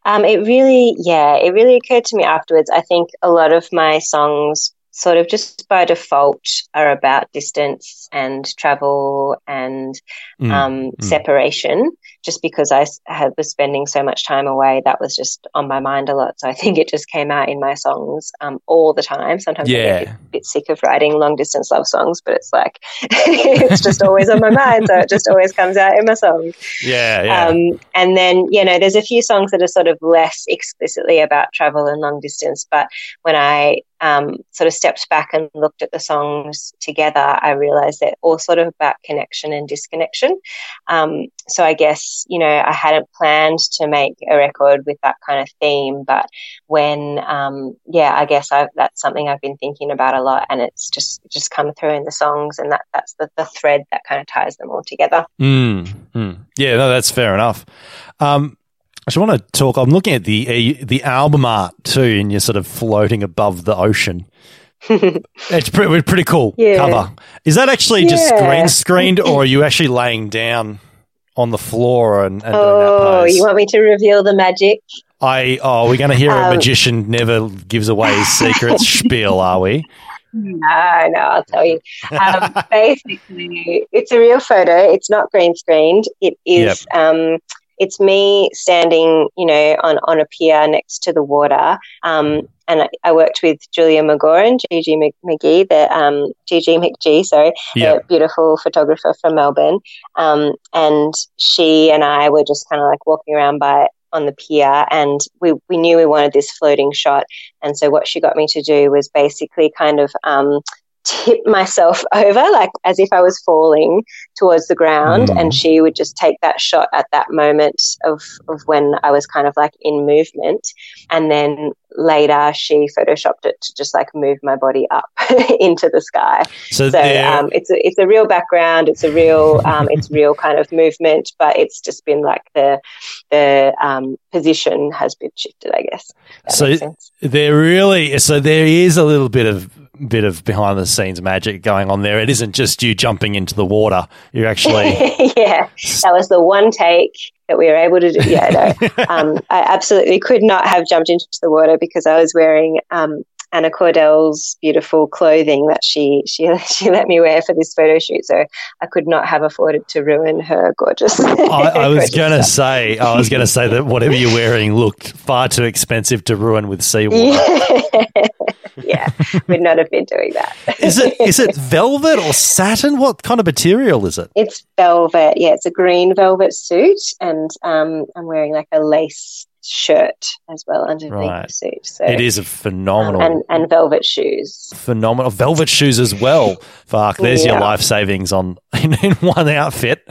Um, it really, yeah, it really occurred to me afterwards. I think a lot of my songs, sort of just by default, are about distance and travel and Mm, um, mm. separation. Just because I had, was spending so much time away, that was just on my mind a lot. So I think it just came out in my songs um, all the time. Sometimes I get a Yeah. bit, bit sick of writing long distance love songs, but it's like it's just always on my mind, so it just always comes out in my songs. yeah yeah Um, and then, you know, there's a few songs that are sort of less explicitly about travel and long distance. But when I um, sort of stepped back and looked at the songs together, I realized they're all sort of about connection and disconnection. Um, so I guess, you know, I hadn't planned to make a record with that kind of theme. But when, um, yeah, I guess I, that's something I've been thinking about a lot. And it's just, just come through in the songs. And that, that's the, the thread that kind of ties them all together. Mm, mm. Yeah, no, that's fair enough. Um, I just want to talk. I'm looking at the uh, the album art too, and you're sort of floating above the ocean. it's pretty pretty cool Yeah. cover. Is that actually just green screened, or are you actually laying down on the floor and, and Oh, you want me to reveal the magic? I oh, we're going to hear a Um, magician never gives away his secrets spiel, are we? No, no, I'll tell you. Um, basically, it's a real photo. It's not green screened. It is. Um, it's me standing, you know, on, on a pier next to the water. Um, and I, I worked with Julia McGoran, Gigi Mc- McGee, the um, Gigi McGee, sorry, Yeah. the beautiful photographer from Melbourne. Um, and she and I were just kind of like walking around by on the pier, and we we knew we wanted this floating shot. And so what she got me to do was basically kind of um, tip myself over, like as if I was falling towards the ground, Mm. and she would just take that shot at that moment of of when I was kind of like in movement, and then later she photoshopped it to just like move my body up into the sky. So, So um, it's a it's a real background. It's a real um, it's real kind of movement, but it's just been like the the um, position has been shifted. I guess. That So- There really so there is a little bit of bit of behind the scenes magic going on there. It isn't just you jumping into the water. You're actually yeah, that was the one take that we were able to do. Yeah, no, um, I absolutely could not have jumped into the water because I was wearing um, Anna Cordell's beautiful clothing that she she she let me wear for this photo shoot. So I could not have afforded to ruin her gorgeous. I, I was gonna say I was gonna say that whatever you're wearing looked far too expensive to ruin with seawater. Yeah. yeah, would not have been doing that. Is it is it velvet or satin? What kind of material is it? It's velvet. Yeah, it's a green velvet suit, and um, I'm wearing like a lace shirt as well underneath Right. the suit. So It is a um, phenomenal and and velvet shoes. phenomenal velvet shoes as well. Fuck, there's your life savings on in, in one outfit.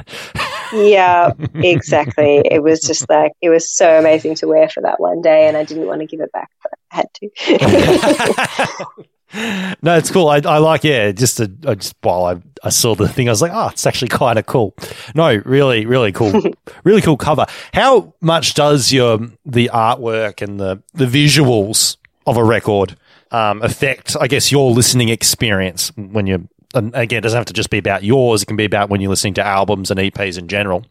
Yeah, exactly. it was just like it was so amazing to wear for that one day, and I didn't want to give it back, but I had to. no, it's cool. I, I like yeah. Just a, I just while I, I saw the thing, I was like, oh, it's actually kind of cool. No, really, really cool, really cool cover. How much does your the artwork and the the visuals of a record um, affect? I guess your listening experience when you and again, it doesn't have to just be about yours. It can be about when you're listening to albums and EPs in general.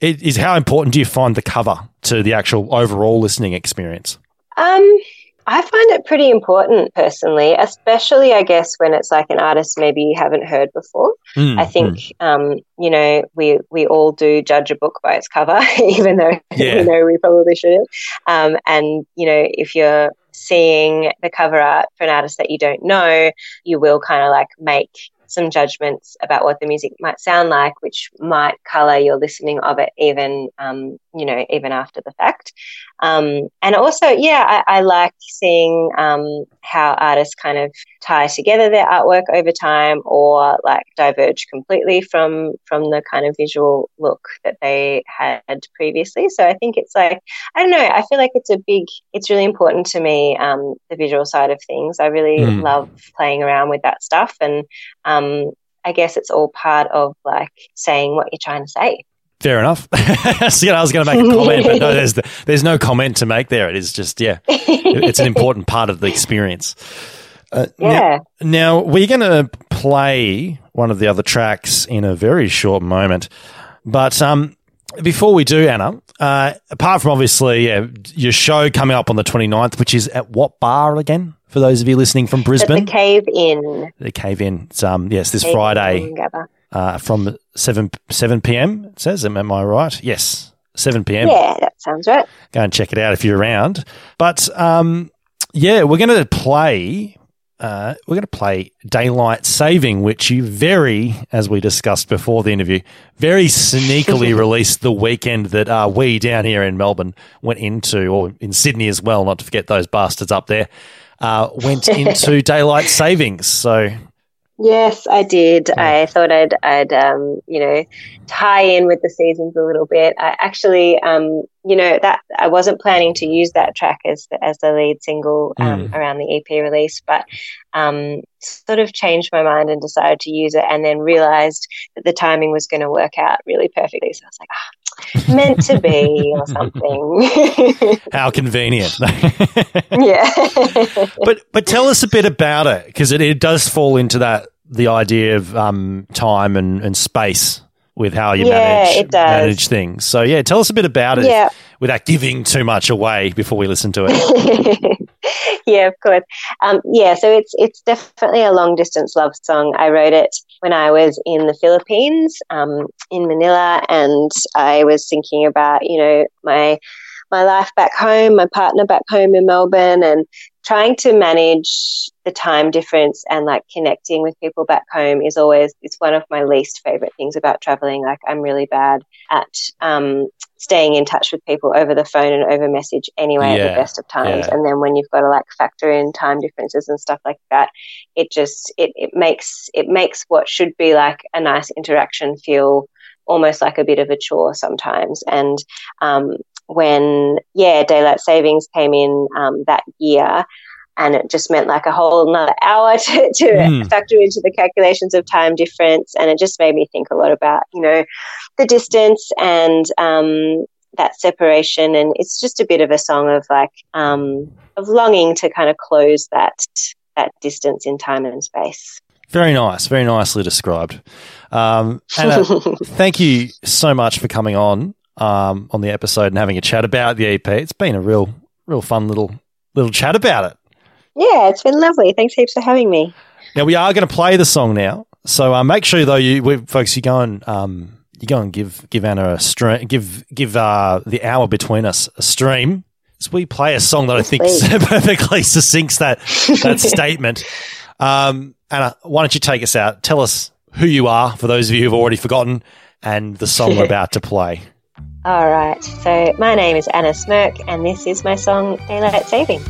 It is how important do you find the cover to the actual overall listening experience? Um, I find it pretty important personally, especially I guess when it's like an artist maybe you haven't heard before. Mm, I think um, you know we we all do judge a book by its cover, even though Yeah. we know we probably shouldn't. Um, and you know if you're seeing the cover art for an artist that you don't know, you will kind of like make some judgments about what the music might sound like, which might color your listening of it even, um, you know, even after the fact. Um, and also, yeah, I, I like seeing um, how artists kind of tie together their artwork over time, or like diverge completely from from the kind of visual look that they had previously. So I think it's like I don't know. I feel like it's a big. It's really important to me um, the visual side of things. I really Mm. love playing around with that stuff, and um, I guess it's all part of like saying what you're trying to say. Fair enough. so, you know, I was going to make a comment, but no, there's there's no comment to make there. It is just yeah, it's an important part of the experience. Uh, now- Yeah. Now, we're going to play one of the other tracks in a very short moment. But um, before we do, Anna, uh, apart from obviously yeah, your show coming up on the 29th, which is at what bar again? For those of you listening from At the Brisbane, Cave In. the Cave In. It's, um, yes, this Cave Friday. Uh, from 7, 7 p.m. It says, am, I right? Yes, 7 p.m. Yeah, that sounds right. Go and check it out if you're around. But um, yeah, we're going to play. Uh, we're going to play daylight saving, which you very, as we discussed before the interview, very sneakily released the weekend that uh, we down here in Melbourne went into, or in Sydney as well. Not to forget those bastards up there. Uh, went into daylight savings. So Yes, I did. I thought I'd, I'd, um, you know, tie in with the seasons a little bit. I actually, um, you know, that I wasn't planning to use that track as the, as the lead single um, around the EP release, but um, sort of changed my mind and decided to use it, and then realized that the timing was going to work out really perfectly. So I was like, ah, meant to be or something. how convenient. yeah. but but tell us a bit about it because it, it does fall into that the idea of um, time and, and space with how you Yeah, manage manage things. So yeah, tell us a bit about it Yeah. without giving too much away before we listen to it. yeah, of course. Um, yeah, so it's it's definitely a long distance love song. I wrote it when I was in the Philippines, um, in Manila, and I was thinking about you know my my life back home, my partner back home in Melbourne, and trying to manage the time difference and like connecting with people back home is always it's one of my least favorite things about traveling. Like I'm really bad at um, staying in touch with people over the phone and over message anyway at the best of times. yeah. And then when you've got to like factor in time differences and stuff like that, it just it, it makes it makes what should be like a nice interaction feel almost like a bit of a chore sometimes. And um, when yeah, daylight savings came in um, that year. And it just meant like a whole another hour to, to Mm. factor into the calculations of time difference. And it just made me think a lot about, you know, the distance and um, that separation. And it's just a bit of a song of like, um, of longing to kind of close that, that distance in time and space. very nice, very nicely described. Um, Anna, thank you so much for coming on um, on the episode and having a chat about the EP. It's been a real, real fun little little chat about it. Yeah, it's been lovely. Thanks heaps for having me. Now we are going to play the song now, so uh, make sure though you we, folks you go and um, you go and give give Anna a stream, give give uh, the hour between us a stream. So we play a song that I think perfectly succinct that that statement. Um, Anna, why don't you take us out? Tell us who you are for those of you who've already forgotten, and the song we're about to play. All right. So my name is Anna Smyrk, and this is my song Daylight Saving.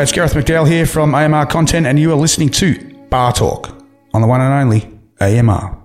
Uh, it's Gareth McDowell here from AMR Content, and you are listening to Bar Talk on the one and only AMR.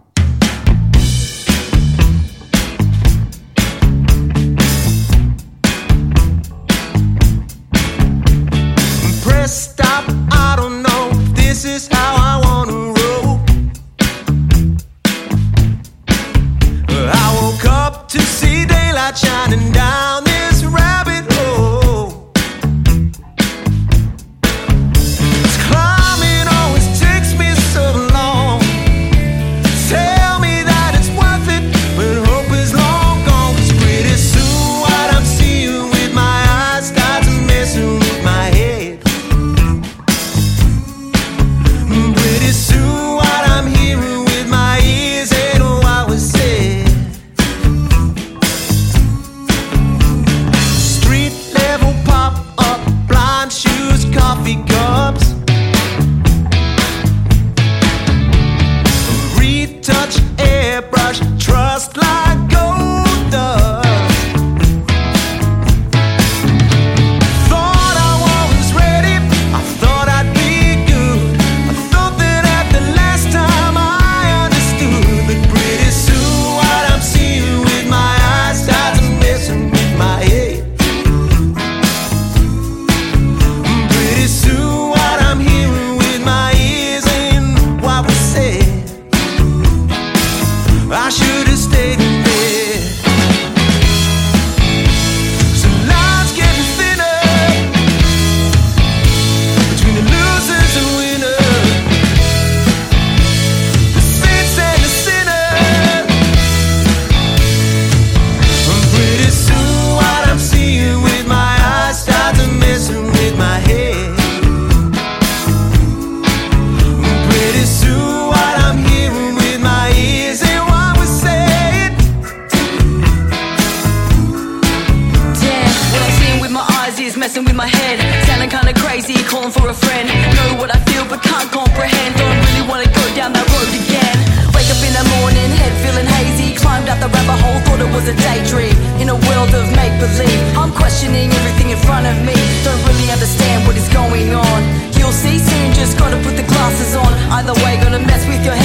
Gonna mess with your head.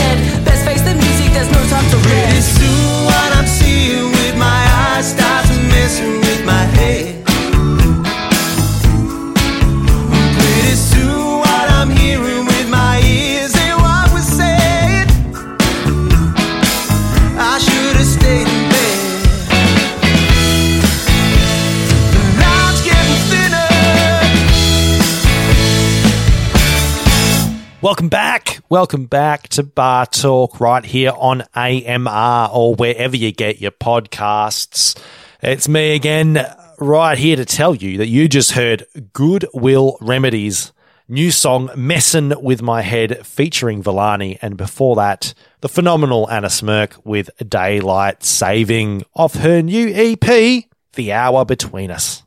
Welcome back to Bar Talk right here on AMR or wherever you get your podcasts. It's me again, right here to tell you that you just heard Goodwill Remedies new song Messin' With My Head featuring Villani and before that the phenomenal Anna Smyrk with Daylight Saving off her new EP The Hour Between Us.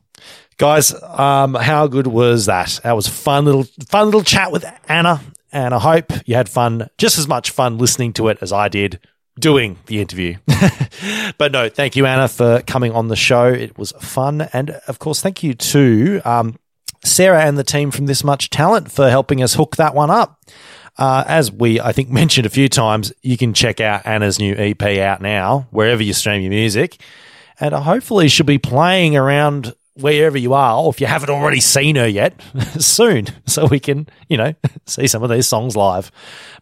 Guys, um, how good was that? That was fun little fun little chat with Anna, and I hope you had fun, just as much fun listening to it as I did doing the interview. but no, thank you, Anna, for coming on the show. It was fun, and of course, thank you to um, Sarah and the team from This Much Talent for helping us hook that one up. Uh, as we, I think, mentioned a few times, you can check out Anna's new EP out now, wherever you stream your music. And hopefully she'll be playing around wherever you are, or if you haven't already seen her yet, soon, so we can, you know, see some of these songs live.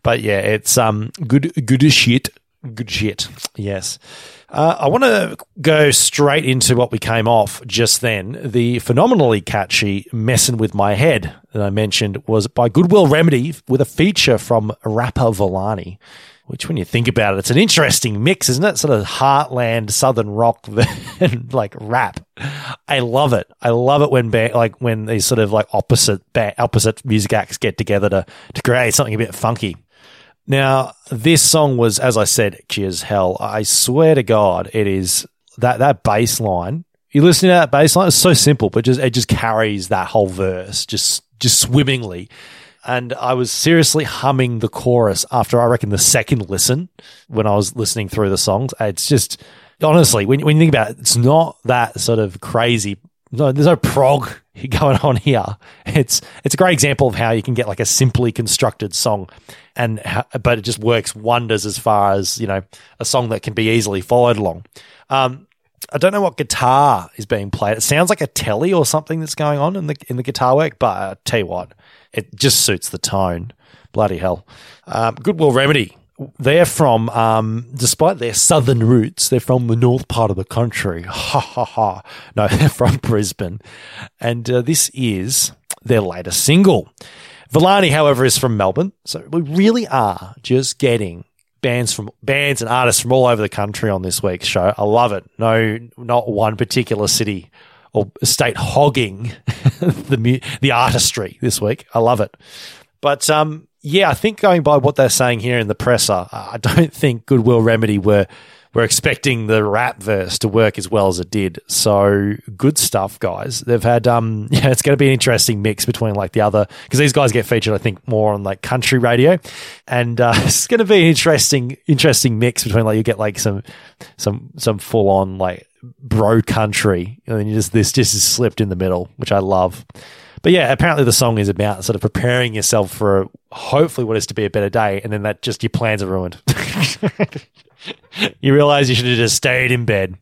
But yeah, it's um good, good shit, good shit. Yes. Uh, I want to go straight into what we came off just then. The phenomenally catchy "Messing with My Head" that I mentioned was by Goodwill Remedy with a feature from rapper Villani. Which, when you think about it, it's an interesting mix, isn't it? Sort of heartland southern rock and like rap. I love it. I love it when ba- like when these sort of like opposite ba- opposite music acts get together to to create something a bit funky. Now, this song was, as I said, as hell. I swear to God, it is that that bass line. You listen to that bass line; it's so simple, but just it just carries that whole verse just just swimmingly. And I was seriously humming the chorus after I reckon the second listen when I was listening through the songs. It's just honestly, when when you think about it, it's not that sort of crazy no, there's no prog going on here. It's it's a great example of how you can get like a simply constructed song, and but it just works wonders as far as you know a song that can be easily followed along. Um, I don't know what guitar is being played. It sounds like a telly or something that's going on in the in the guitar work, but I tell you what, it just suits the tone. Bloody hell. Um, Goodwill Remedy. They're from, um, despite their southern roots, they're from the north part of the country. Ha ha ha. No, they're from Brisbane. And uh, this is their latest single. Villani, however, is from Melbourne. So we really are just getting bands from bands and artists from all over the country on this week's show. I love it. No, not one particular city or state hogging the the artistry this week. I love it. But um, yeah, I think going by what they're saying here in the presser, I don't think Goodwill Remedy were were expecting the rap verse to work as well as it did. So good stuff, guys. They've had um yeah, it's going to be an interesting mix between like the other because these guys get featured, I think, more on like country radio, and uh, it's going to be an interesting interesting mix between like you get like some some some full on like bro country, and then you just this just is slipped in the middle, which I love. But yeah, apparently the song is about sort of preparing yourself for hopefully what is to be a better day, and then that just your plans are ruined. you realize you should have just stayed in bed,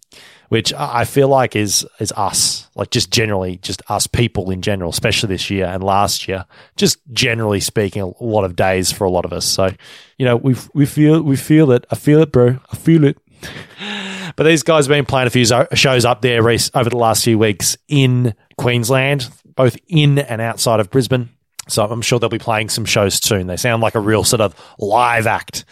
which I I feel like is is us, like just generally, just us people in general, especially this year and last year. Just generally speaking, a lot of days for a lot of us. So, you know, we we feel we feel it. I feel it, bro. I feel it. But these guys have been playing a few shows up there over the last few weeks in Queensland, both in and outside of Brisbane. So I'm sure they'll be playing some shows soon. They sound like a real sort of live act.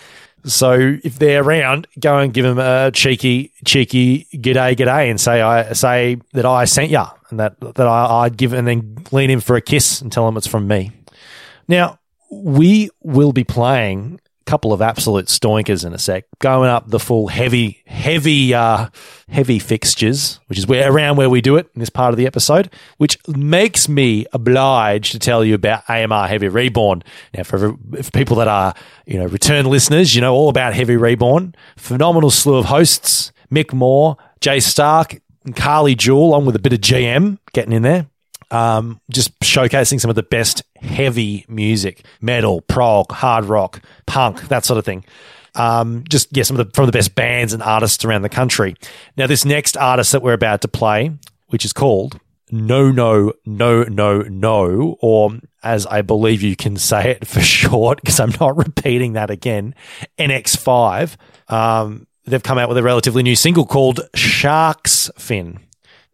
So if they're around, go and give them a cheeky, cheeky g'day, g'day, and say I say that I sent ya, and that that I, I'd give, and then lean in for a kiss and tell them it's from me. Now we will be playing couple of absolute stoinkers in a sec, going up the full heavy, heavy, uh, heavy fixtures, which is where around where we do it in this part of the episode, which makes me obliged to tell you about AMR Heavy Reborn. Now, for, for people that are you know return listeners, you know all about Heavy Reborn. Phenomenal slew of hosts: Mick Moore, Jay Stark, and Carly Jewell, along with a bit of GM getting in there um, just showcasing some of the best heavy music, metal, prog, hard rock, punk, that sort of thing. Um, just yeah, some of the from the best bands and artists around the country. Now, this next artist that we're about to play, which is called No No No No No, or as I believe you can say it for short, because I'm not repeating that again, NX5. Um, they've come out with a relatively new single called Shark's Fin.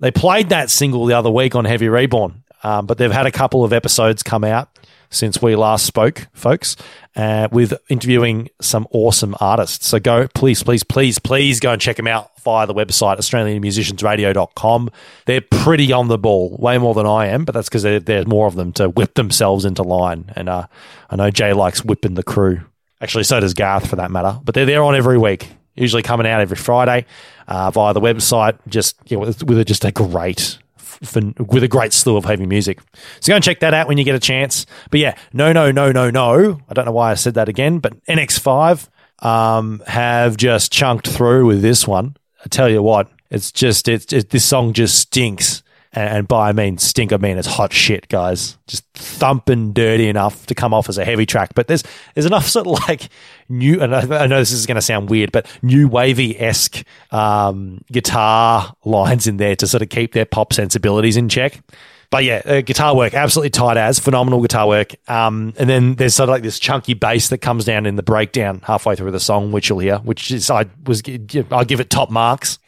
They played that single the other week on Heavy Reborn, um, but they've had a couple of episodes come out since we last spoke, folks, uh, with interviewing some awesome artists. So go, please, please, please, please go and check them out via the website, AustralianMusiciansRadio.com. They're pretty on the ball, way more than I am, but that's because there's more of them to whip themselves into line. And uh, I know Jay likes whipping the crew. Actually, so does Garth for that matter. But they're there on every week, usually coming out every Friday uh, via the website. Just you know, with, with just a great, with a great slew of heavy music. So go and check that out when you get a chance. But yeah, no, no, no, no, no. I don't know why I said that again, but NX5 um, have just chunked through with this one. I tell you what, it's just it's it, this song just stinks. And, and by I mean stink, I mean it's hot shit, guys. Just thumping dirty enough to come off as a heavy track. But there's there's enough sort of like new, and I, I know this is going to sound weird, but new wavy esque um, guitar lines in there to sort of keep their pop sensibilities in check. But yeah, uh, guitar work absolutely tight as phenomenal guitar work. Um, and then there's sort of like this chunky bass that comes down in the breakdown halfway through the song, which you'll hear. Which is I was I give it top marks.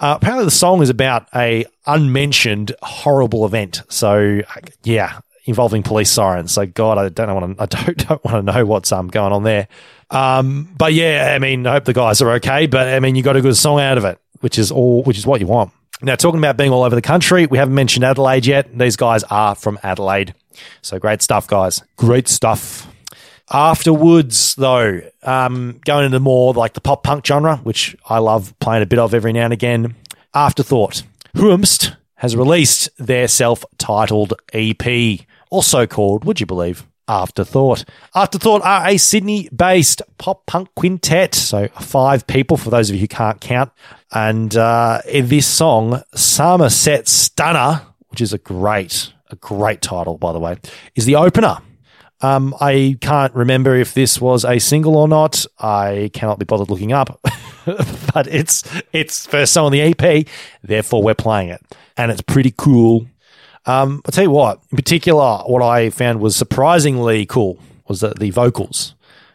Uh, apparently, the song is about a unmentioned horrible event. So yeah, involving police sirens. So God, I don't want to. I don't don't want to know what's um going on there. Um, but yeah, I mean, I hope the guys are okay. But I mean, you got a good song out of it, which is all, which is what you want. Now, talking about being all over the country, we haven't mentioned Adelaide yet. These guys are from Adelaide. So great stuff, guys. Great stuff. Afterwards, though, um, going into more like the pop punk genre, which I love playing a bit of every now and again. Afterthought. Whomst has released their self titled EP, also called, would you believe, Afterthought. Afterthought are a Sydney based pop punk quintet, so five people for those of you who can't count. And uh, in this song, Somerset Stunner, which is a great, a great title, by the way, is the opener. Um, I can't remember if this was a single or not. I cannot be bothered looking up, but it's it's first song on the EP. Therefore, we're playing it, and it's pretty cool. Um, I'll tell you what, in particular, what I found was surprisingly cool was that the vocals.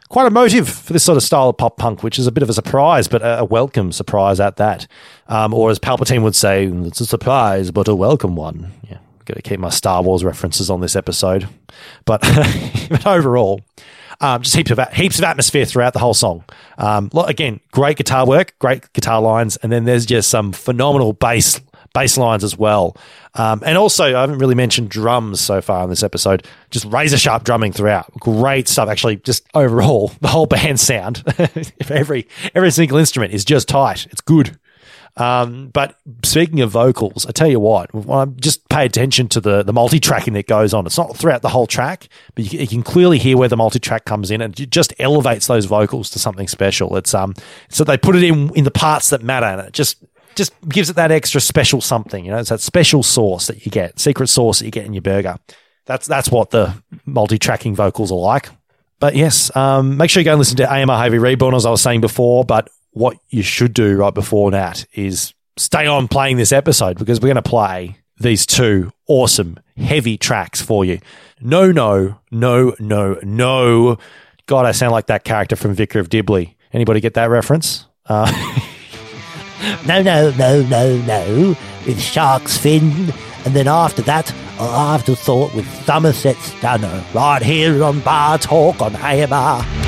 Quite emotive for this sort of style of pop punk, which is a bit of a surprise, but a, welcome surprise at that. Um, or as Palpatine would say, it's a surprise, but a welcome one. Yeah, got to keep my Star Wars references on this episode. But, but overall, um, just heaps of heaps of atmosphere throughout the whole song. Um, again, great guitar work, great guitar lines, and then there's just some phenomenal bass bass lines as well. Um, and also, I haven't really mentioned drums so far in this episode. Just razor sharp drumming throughout. Great stuff. Actually, just overall, the whole band sound. every every single instrument is just tight, it's good. Um, but speaking of vocals, I tell you what, just pay attention to the, the multi tracking that goes on. It's not throughout the whole track, but you, you can clearly hear where the multi track comes in and it just elevates those vocals to something special. It's, um, so they put it in, in the parts that matter and it just, just gives it that extra special something, you know, it's that special sauce that you get, secret sauce that you get in your burger. That's, that's what the multi tracking vocals are like. But yes, um, make sure you go and listen to AMR Heavy Reborn, as I was saying before. But what you should do right before that is stay on playing this episode because we're going to play these two awesome heavy tracks for you. No, no, no, no, no. God, I sound like that character from Vicar of Dibley. Anybody get that reference? Uh, No, no, no, no, no. With Shark's Fin. And then after that, afterthought with Somerset Stunner. Right here on Bar Talk on AMR.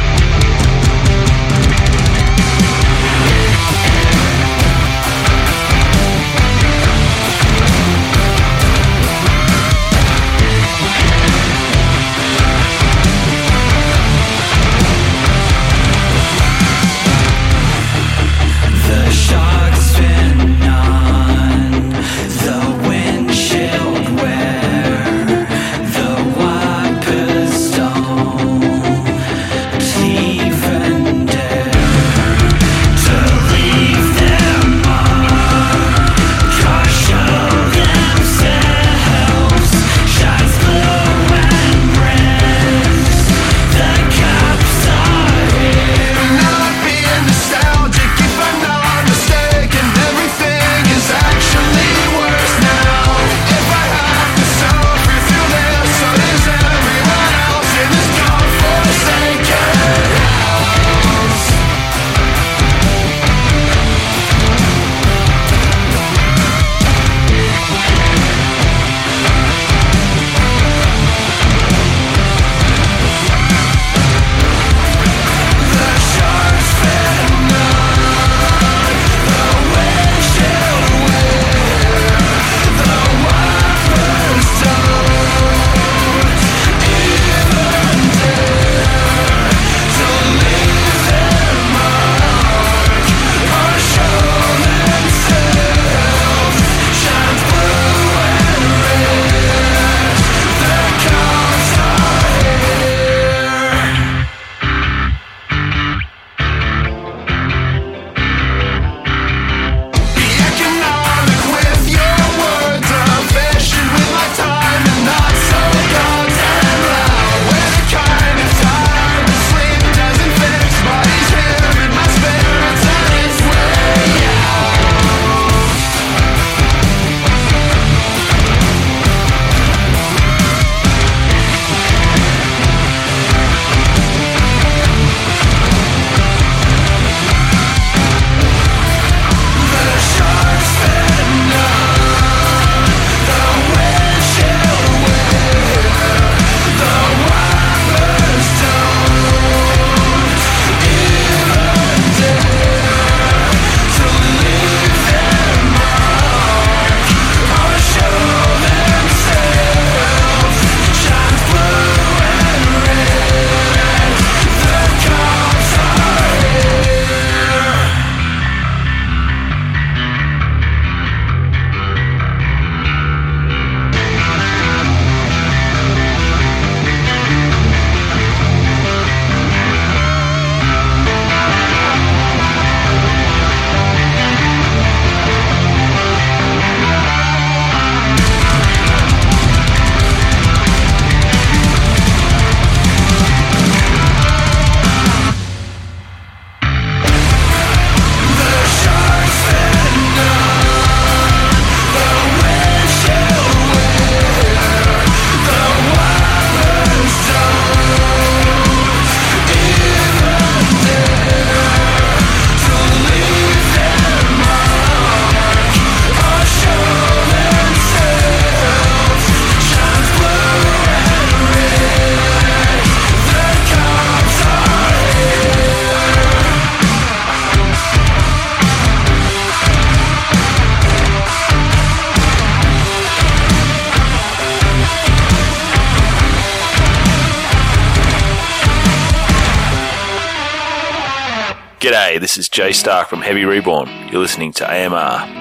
This is Jay Stark from Heavy Reborn. You're listening to AMR.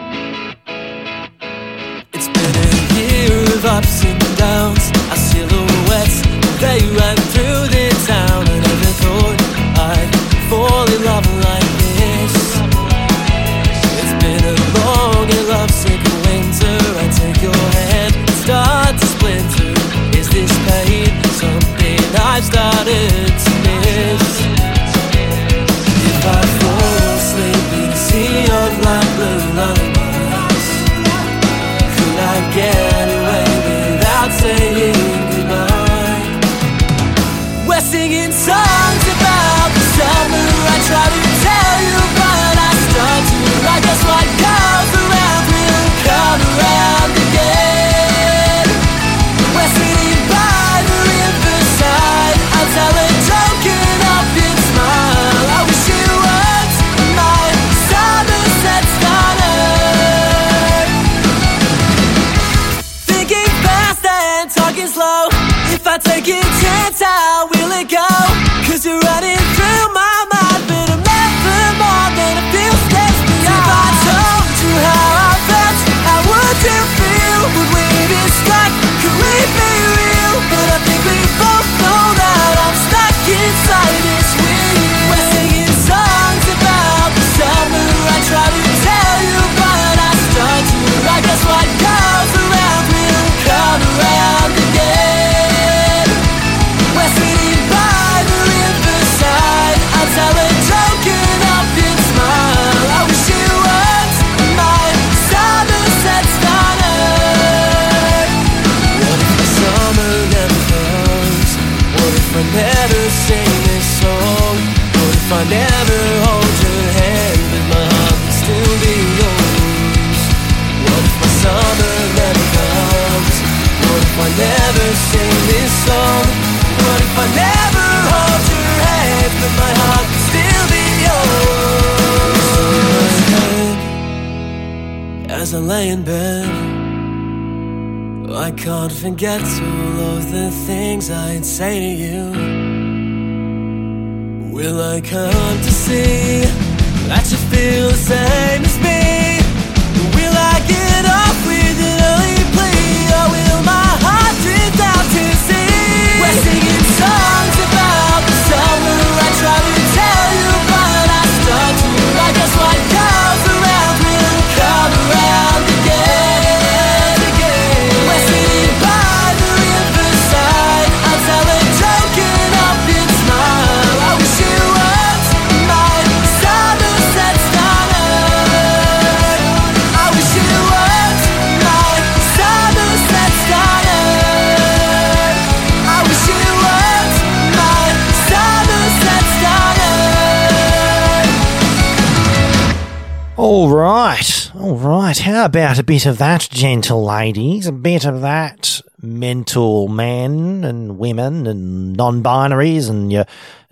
About a bit of that, gentle ladies? A bit of that, mental men and women and non-binaries and your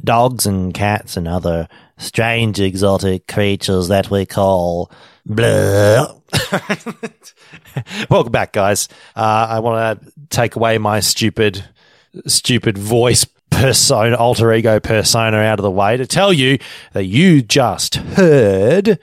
dogs and cats and other strange exotic creatures that we call blah. Welcome back, guys. Uh, I want to take away my stupid, stupid voice persona, alter ego persona out of the way to tell you that you just heard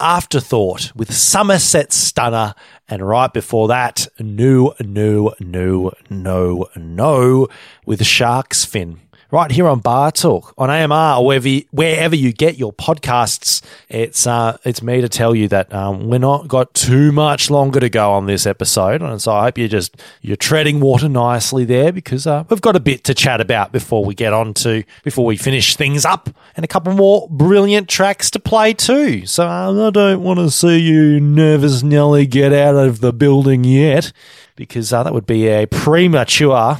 Afterthought with Somerset Stunner, and right before that, No, No, No, No, No with Shark's Fin. Right here on Bar Talk on AMR or wherever you, wherever you get your podcasts, it's uh, it's me to tell you that um, we're not got too much longer to go on this episode, and so I hope you're just you're treading water nicely there because uh, we've got a bit to chat about before we get on to before we finish things up, and a couple more brilliant tracks to play too. So uh, I don't want to see you nervous Nelly get out of the building yet, because uh, that would be a premature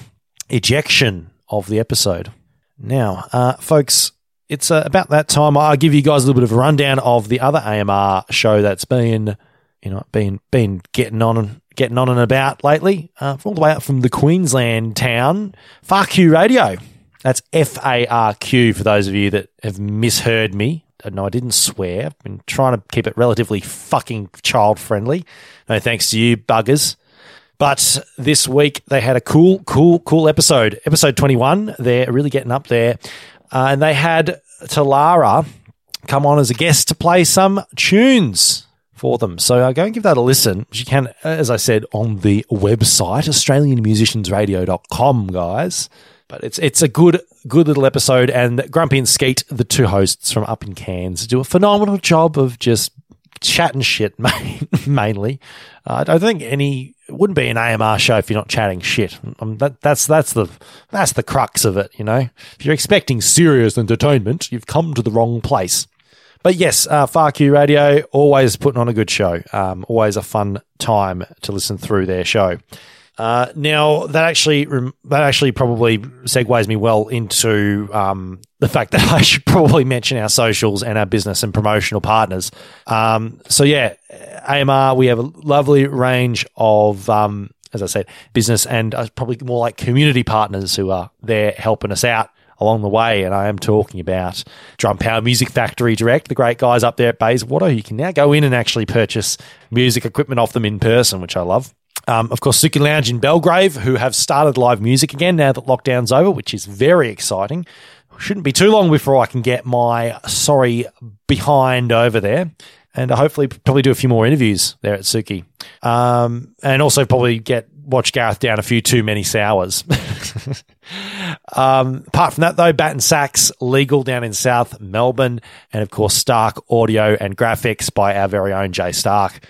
ejection of the episode. Now, uh, folks, it's uh, about that time. I'll give you guys a little bit of a rundown of the other AMR show that's been, you know, been been getting on and getting on and about lately, uh, all the way up from the Queensland town, FARQ Radio. That's F A R Q for those of you that have misheard me. Uh, No, I didn't swear. I've been trying to keep it relatively fucking child friendly. No thanks to you, buggers. But this week they had a cool, cool, cool episode. Episode 21. They're really getting up there. Uh, and they had Talara come on as a guest to play some tunes for them. So uh, go and give that a listen. You can, as I said, on the website, AustralianMusiciansRadio.com, guys. But it's it's a good good little episode, and Grumpy and Skeet, the two hosts from Up in Cairns, do a phenomenal job of just chatting shit main, mainly. Uh, I don't think any it wouldn't be an AMR show if you're not chatting shit. Um, that, that's that's the that's the crux of it. You know, if you're expecting serious entertainment, you've come to the wrong place. But yes, uh, Radio always putting on a good show. Um, always a fun time to listen through their show. Uh, now that actually that actually probably segues me well into um, the fact that I should probably mention our socials and our business and promotional partners. Um, so yeah, AMR we have a lovely range of um, as I said, business and uh, probably more like community partners who are there helping us out along the way. And I am talking about Drum Power Music Factory Direct, the great guys up there at Bayswater. You can now go in and actually purchase music equipment off them in person, which I love. Um, of course, Sooki Lounge in Belgrave, who have started live music again now that lockdown's over, which is very exciting. Shouldn't be too long before I can get my sorry behind over there. And hopefully, probably do a few more interviews there at Sooki. Um, and also, probably get watch Gareth down a few too many sours. um, apart from that, though, Bat and Sax legal down in South Melbourne, and of course, Stark Audio and Graphics by our very own Jay Stark.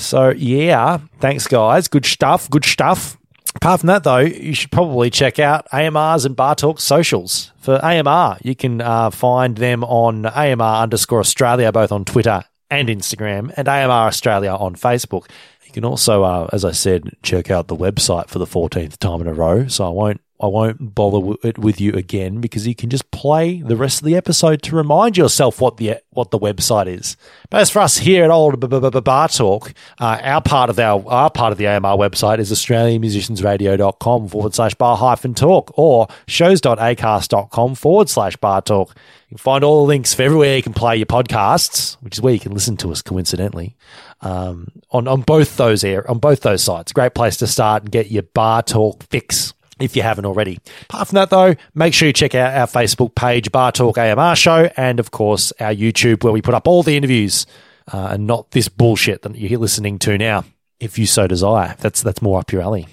So yeah, thanks guys. Good stuff. Good stuff. Apart from that, though, you should probably check out AMR's and Bar Talk socials. For AMR, you can uh, find them on AMR underscore Australia, both on Twitter and Instagram, and AMR Australia on Facebook. You can also, uh, as I said, check out the website for the 14th time in a row. So I won't I won't bother it with you again because you can just play the rest of the episode to remind yourself what the what the website is. But as for us here at Old Bar Talk, uh, our part of our our part of the AMR website is AustralianMusiciansRadio.com forward slash bar hyphen talk or shows.acast.com forward slash bar talk. You can find all the links for everywhere you can play your podcasts, which is where you can listen to us coincidentally. Um, on on both those air on both those sites, great place to start and get your bar talk fix if you haven't already. Apart from that, though, make sure you check out our Facebook page, Bar Talk AMR Show, and of course our YouTube, where we put up all the interviews uh, and not this bullshit that you're listening to now. If you so desire, that's that's more up your alley.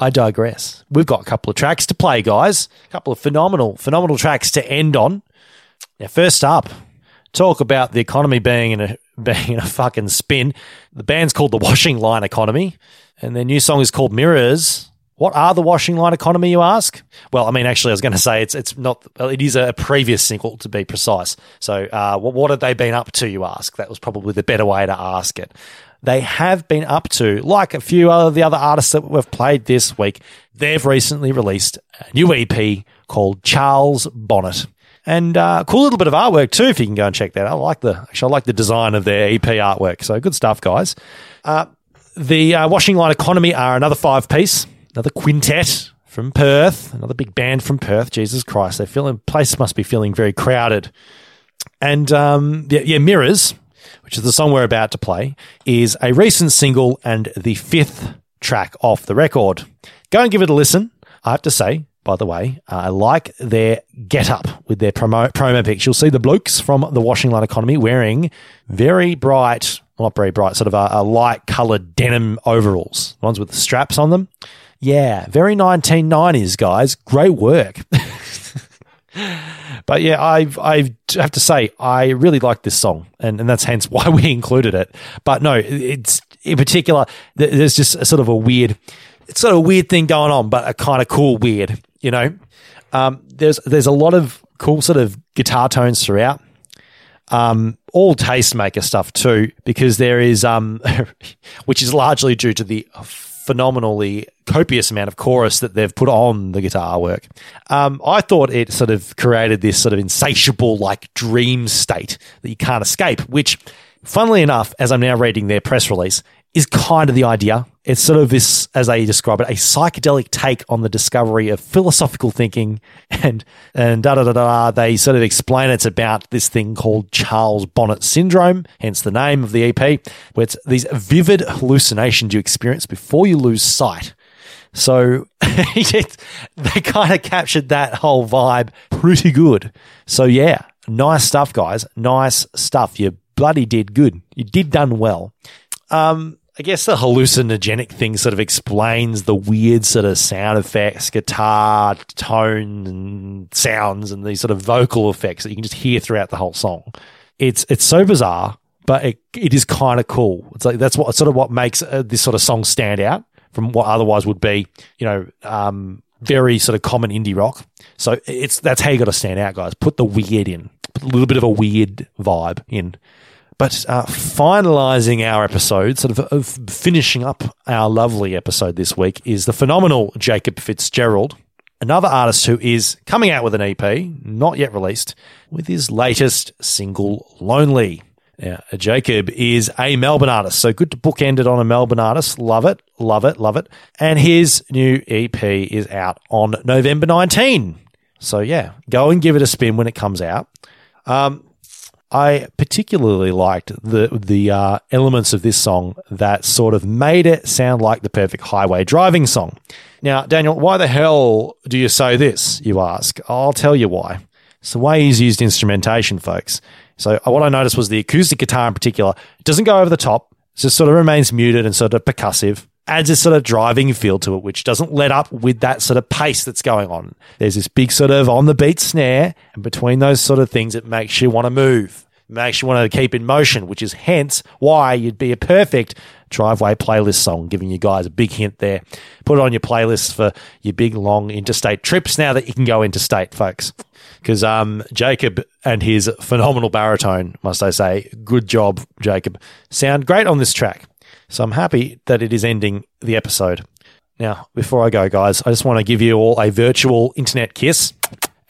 I digress. We've got a couple of tracks to play, guys. A couple of phenomenal, phenomenal tracks to end on. Now, first up, talk about the economy being in a being in a fucking spin. The band's called the Washing Line Economy, and their new song is called Mirrors. What are the washing line economy, you ask? Well, I mean, actually, I was going to say it's it's not. It is a previous single, to be precise. So, uh, what what have they been up to? You ask. That was probably the better way to ask it. They have been up to, like a few of the other artists that we've played this week. They've recently released a new EP called Charles Bonnet. And uh, cool little bit of artwork too, if you can go and check that. I like the actually I like the design of their EP artwork. So good stuff, guys. Uh, the uh, Washing Line Economy are another five piece, another quintet from Perth, another big band from Perth. Jesus Christ, they're feeling place must be feeling very crowded. And um, yeah, yeah, Mirrors, which is the song we're about to play, is a recent single and the fifth track off the record. Go and give it a listen. I have to say, by the way, uh, I like their get up with their promo, promo pics. You'll see the blokes from the Washing Line Economy wearing very bright, not very bright, sort of a, a light coloured denim overalls, ones with the straps on them. Yeah, very 1990s, guys. Great work. but yeah, I I have to say I really like this song, and, and that's hence why we included it. But no, it's in particular there's just a sort of a weird, it's sort of a weird thing going on, but a kind of cool weird, you know. Um, there's there's a lot of cool sort of guitar tones throughout. Um, all tastemaker stuff too, because there is um, which is largely due to the phenomenally copious amount of chorus that they've put on the guitar work. Um, I thought it sort of created this sort of insatiable, like dream state that you can't escape, which, funnily enough, as I'm now reading their press release, is kind of the idea. It's sort of this, as they describe it, a psychedelic take on the discovery of philosophical thinking and and da da da da. They sort of explain it's about this thing called Charles Bonnet syndrome, hence the name of the EP, where it's these vivid hallucinations you experience before you lose sight. So they kind of captured that whole vibe pretty good. So yeah, nice stuff, guys. Nice stuff. You bloody did good. You did done well. Um, I guess the hallucinogenic thing sort of explains the weird sort of sound effects, guitar tone and sounds, and these sort of vocal effects that you can just hear throughout the whole song. It's it's so bizarre, but it, it is kind of cool. It's like that's what sort of what makes uh, this sort of song stand out from what otherwise would be, you know, um, very sort of common indie rock. So it's that's how you got to stand out, guys. Put the weird in, put a little bit of a weird vibe in. But uh, finalizing our episode, sort of, of finishing up our lovely episode this week, is the phenomenal Jacob Fitzgerald, another artist who is coming out with an EP, not yet released, with his latest single, Lonely. Now, Jacob is a Melbourne artist, so good to bookend it on a Melbourne artist. Love it, love it, love it. And his new EP is out on November 19. So, yeah, go and give it a spin when it comes out. Um, I particularly liked the the uh, elements of this song that sort of made it sound like the perfect highway driving song. Now, Daniel, why the hell do you say this? You ask. I'll tell you why. It's the way he's used instrumentation, folks. So uh, what I noticed was the acoustic guitar in particular it doesn't go over the top. It just sort of remains muted and sort of percussive. Adds a sort of driving feel to it, which doesn't let up with that sort of pace that's going on. There's this big sort of on the beat snare, and between those sort of things, it makes you want to move makes you want to keep in motion, which is hence why you'd be a perfect driveway playlist song, giving you guys a big hint there. Put it on your playlist for your big long interstate trips now that you can go interstate, folks. Because um, Jacob and his phenomenal baritone, must I say, good job, Jacob, sound great on this track. So I'm happy that it is ending the episode. Now, before I go, guys, I just want to give you all a virtual internet kiss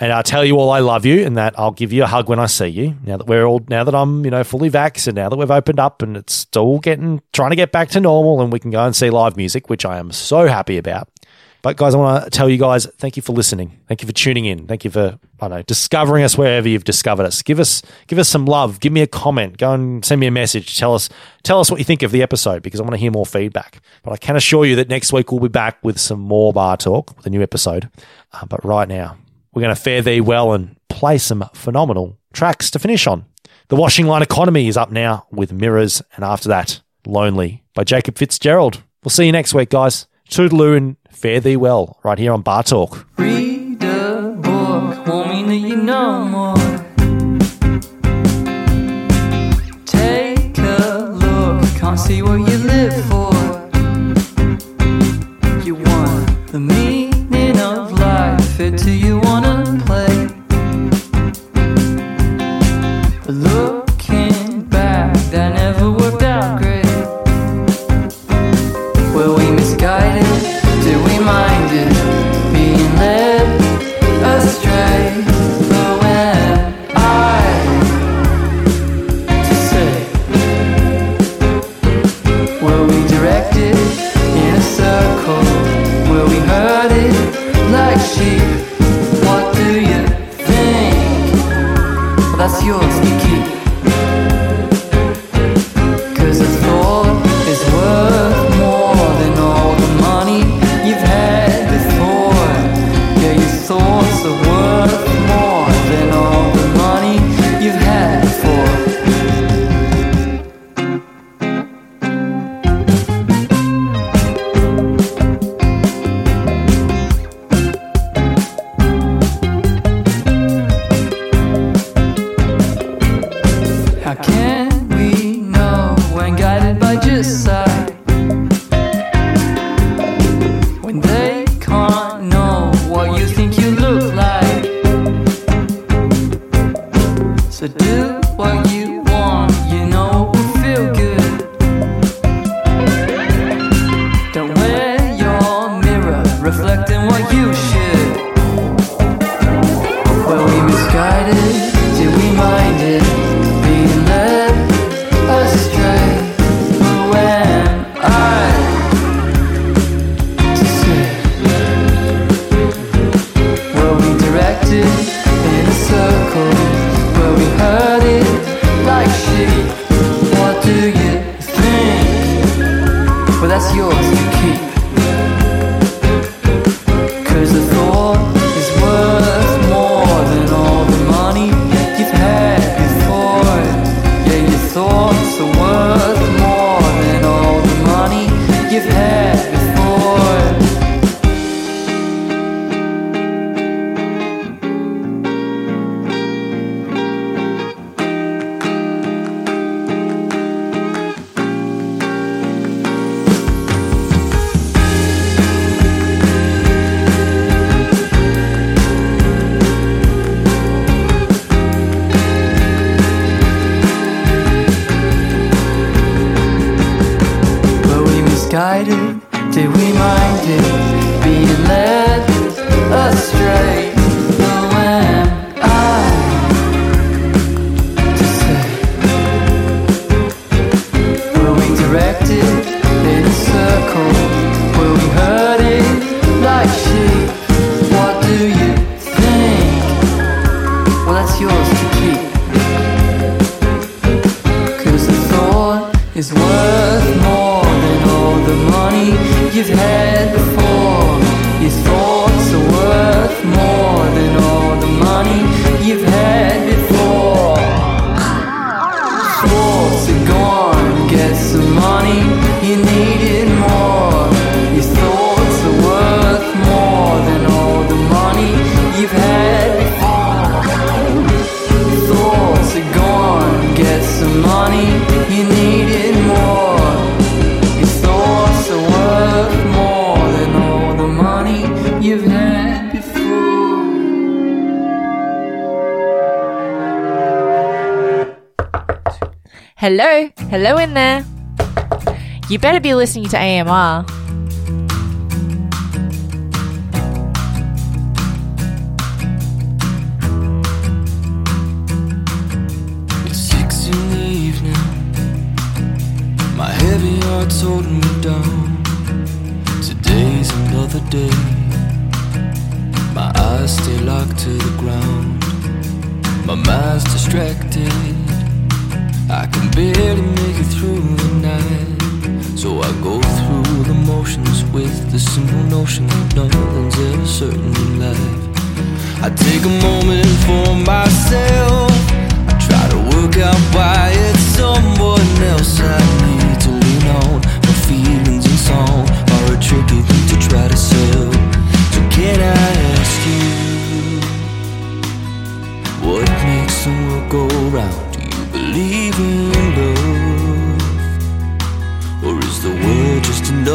and I'll tell you all I love you and that I'll give you a hug when I see you. Now that we're all, now that I'm, you know, fully vaxxed and now that we've opened up and it's still getting, trying to get back to normal and we can go and see live music, which I am so happy about. But guys, I want to tell you guys, thank you for listening. Thank you for tuning in. Thank you for, I don't know, discovering us wherever you've discovered us. Give us, give us some love. Give me a comment. Go and send me a message. Tell us, tell us what you think of the episode because I want to hear more feedback. But I can assure you that next week we'll be back with some more bar talk with a new episode. Uh, but right now, we're going to fare thee well and play some phenomenal tracks to finish on. The Washing Line Economy is up now with Mirrors, and after that, Lonely by Jacob Fitzgerald. We'll see you next week, guys. Toodaloo and fare thee well right here on Bar Talk. Read a book won't mean that you know more. Take a look, can't see what you live for. You want the meaning of life, it do you Hello? Hello in there? You better be listening to AMR. So I go through the motions with the simple notion that nothing's ever certain in life. I take a moment for myself. I try to work out why it's someone else I need to lean on. My feelings and song are a tricky thing to try to sell. So can I ask you what makes the world go round?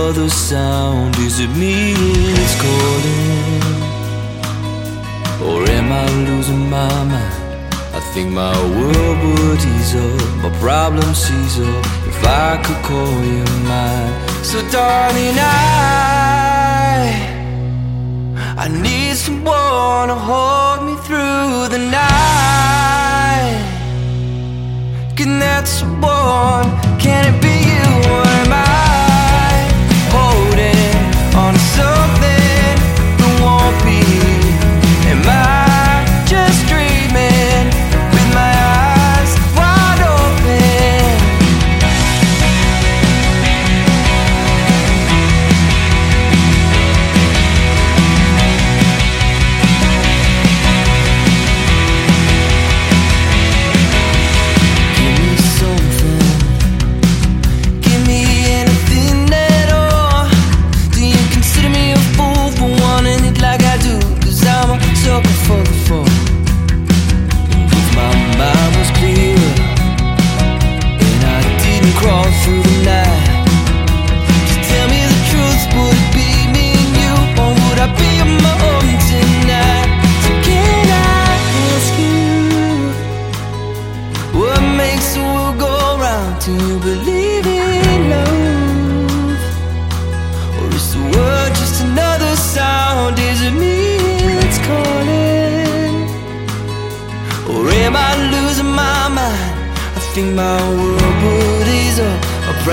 other sound? Is it me it's calling? Or am I losing my mind? I think my world would ease up, my problems seize up if I could call you mine. So, darling, I I need someone to hold me through the night. Can that someone? Can it be you or am I? so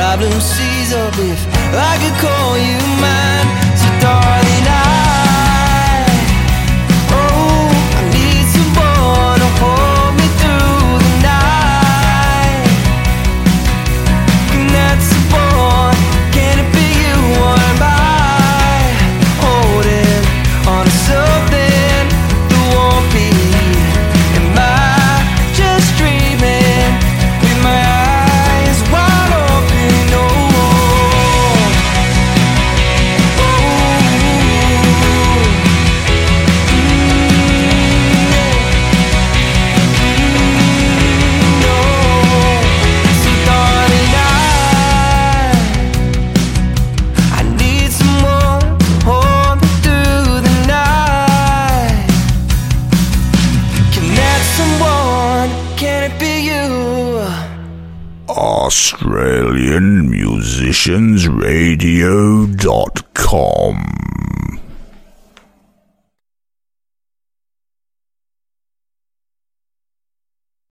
problems PassionsRadio.com.